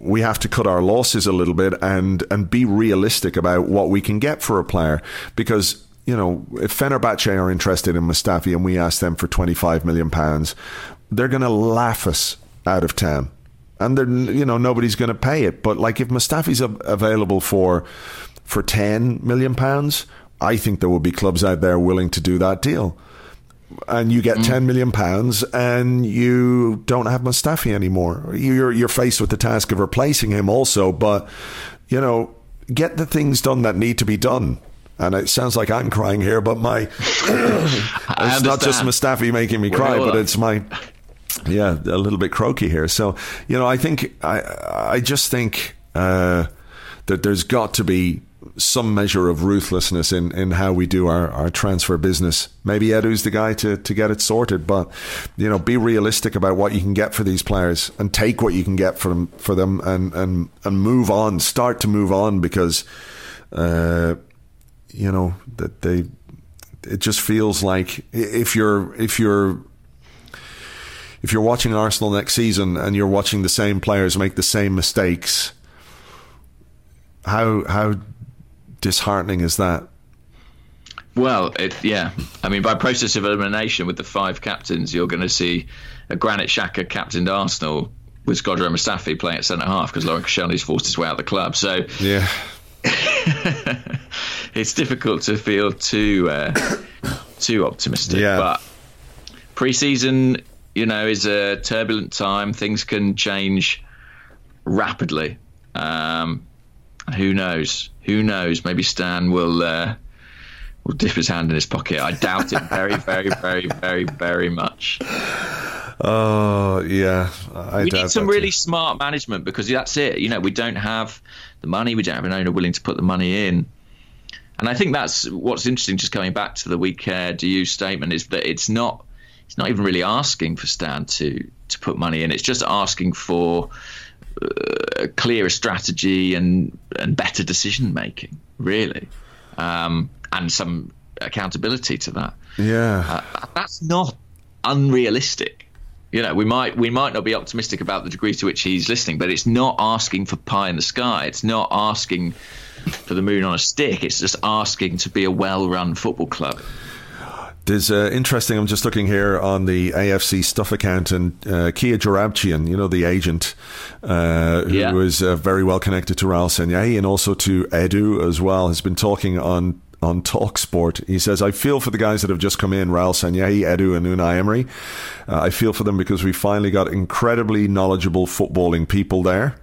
we have to cut our losses a little bit and and be realistic about what we can get for a player because. You know, if Fenerbahce are interested in Mustafi and we ask them for 25 million pounds, they're going to laugh us out of town. And they're, you know, nobody's going to pay it. But like if Mustafi's available for for 10 million pounds, I think there will be clubs out there willing to do that deal and you get mm. 10 million pounds and you don't have Mustafi anymore. You're, you're faced with the task of replacing him also, but, you know, get the things done that need to be done. And it sounds like I'm crying here, but my, <coughs> it's not just Mustafi making me cry, but it's my, yeah, a little bit croaky here. So, you know, I think, I, I just think, uh, that there's got to be some measure of ruthlessness in, in how we do our, our transfer business. Maybe Edu's the guy to, to get it sorted, but you know, be realistic about what you can get for these players and take what you can get from for them and, and, and move on. Start to move on because uh, you know, that they it just feels like if you're if you're if you're watching Arsenal next season and you're watching the same players make the same mistakes, how how disheartening is that? Well, it, yeah. I mean, by process of elimination with the five captains, you're going to see a Granit Xhaka captained Arsenal with Shkodran Mustafi playing at centre half because Laurent Koscielny's forced his way out of the club. So yeah, <laughs> it's difficult to feel too uh, <coughs> too optimistic. Yeah. But pre-season, you know, is a turbulent time. Things can change rapidly. Um, who knows? Who knows? Maybe Stan will uh, will dip his hand in his pocket. I doubt it very, very, very, very, very much. Oh yeah, I we need some really too. smart management because that's it. You know, we don't have the money. We don't have an owner willing to put the money in. And I think that's what's interesting. Just coming back to the "We care, do you" statement is that it's not it's not even really asking for Stan to to put money in. It's just asking for uh, clearer strategy and and better decision making, really, um, and some accountability to that. Yeah, uh, that's not unrealistic. You know, we might we might not be optimistic about the degree to which he's listening, but it's not asking for pie in the sky. It's not asking for the moon on a stick. It's just asking to be a well-run football club. There's uh, interesting. I'm just looking here on the AFC stuff account, and uh, Kia Joorabchian, you know, the agent uh, who yeah. is uh, very well connected to Raul Sanllehi and also to Edu as well, has been talking on on Talksport. He says, I feel for the guys that have just come in, Raul Sanllehi, Edu, and Unai Emery. Uh, I feel for them because we finally got incredibly knowledgeable footballing people there.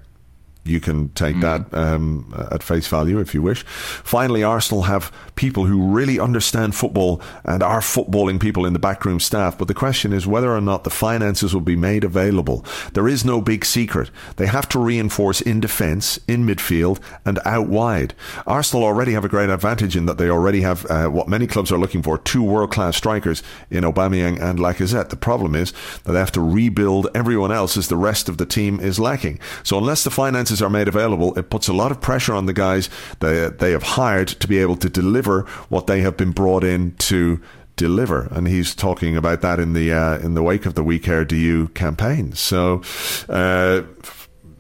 You can take mm. that um, at face value if you wish. Finally, Arsenal have people who really understand football and are footballing people in the backroom staff. But the question is whether or not the finances will be made available. There is no big secret. They have to reinforce in defence, in midfield, and out wide. Arsenal already have a great advantage in that they already have uh, what many clubs are looking for two world class strikers in Aubameyang and Lacazette. The problem is that they have to rebuild everyone else as the rest of the team is lacking. So unless the finances are made available, it puts a lot of pressure on the guys that they have hired to be able to deliver what they have been brought in to deliver. And he's talking about that in the uh, in the wake of the We Care Do You campaign. So uh,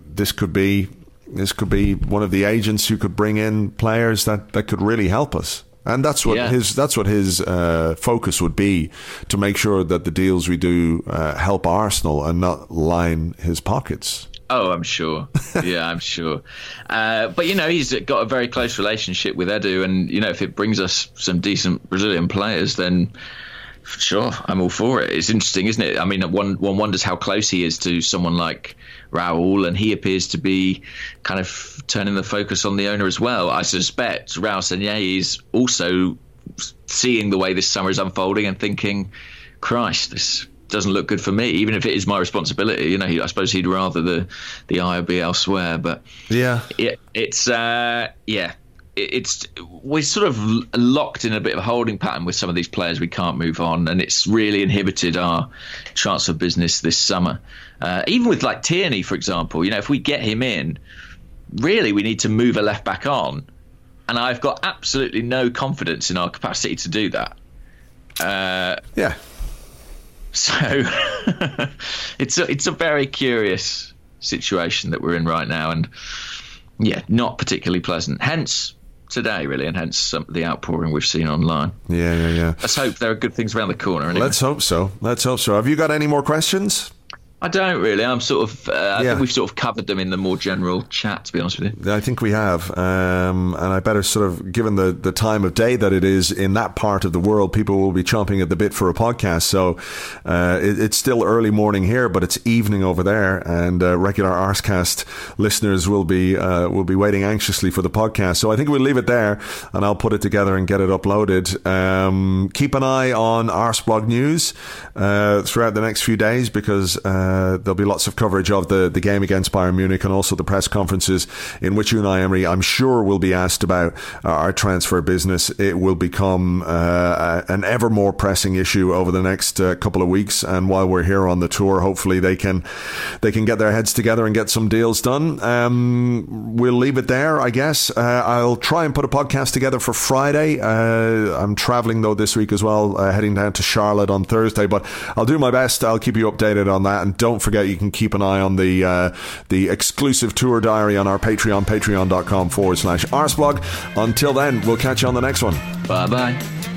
this could be this could be one of the agents who could bring in players that, that could really help us. And that's what yeah. his that's what his uh, focus would be to make sure that the deals we do uh, help Arsenal and not line his pockets. Oh, I'm sure. Yeah, I'm sure. Uh, but you know, he's got a very close relationship with Edu, and you know, if it brings us some decent Brazilian players, then sure, I'm all for it. It's interesting, isn't it? I mean, one one wonders how close he is to someone like Raul, and he appears to be kind of turning the focus on the owner as well. I suspect Raul Sanllehi is also seeing the way this summer is unfolding and thinking, Christ, this doesn't look good for me, even if it is my responsibility. You know, I suppose he'd rather the the eye be elsewhere. But yeah, it, it's uh, yeah, it's we're sort of locked in a bit of a holding pattern with some of these players. We can't move on, and it's really inhibited our chance of business this summer. Uh, even with like Tierney, for example, you know, if we get him in, really we need to move a left back on, and I've got absolutely no confidence in our capacity to do that. Uh, yeah. So <laughs> it's a, it's a very curious situation that we're in right now, and yeah, not particularly pleasant. Hence today, really, and hence some, the outpouring we've seen online. Yeah, yeah, yeah. Let's hope there are good things around the corner. Anyway. Let's hope so. Let's hope so. Have you got any more questions? I don't really. I'm sort of. Uh, I yeah. think we've sort of covered them in the more general chat. To be honest with you, I think we have, um, and I better sort of, given the the time of day that it is in that part of the world, people will be chomping at the bit for a podcast. So uh, it, it's still early morning here, but it's evening over there, and uh, regular Arsecast listeners will be uh, will be waiting anxiously for the podcast. So I think we'll leave it there, and I'll put it together and get it uploaded. Um, keep an eye on Arseblog News uh, throughout the next few days because uh, uh, there'll be lots of coverage of the, the game against Bayern Munich and also the press conferences in which Unai Emery, I'm sure, will be asked about uh, our transfer business. It will become uh, an ever more pressing issue over the next uh, couple of weeks. And while we're here on the tour, hopefully they can they can get their heads together and get some deals done. Um, we'll leave it there, I guess. Uh, I'll try and put a podcast together for Friday. I'm traveling though this week as well, heading down to Charlotte on Thursday, but I'll do my best. I'll keep you updated on that. Don't forget, you can keep an eye on the uh, the exclusive tour diary on our Patreon, patreon.com forward slash arseblog. Until then, we'll catch you on the next one. Bye bye.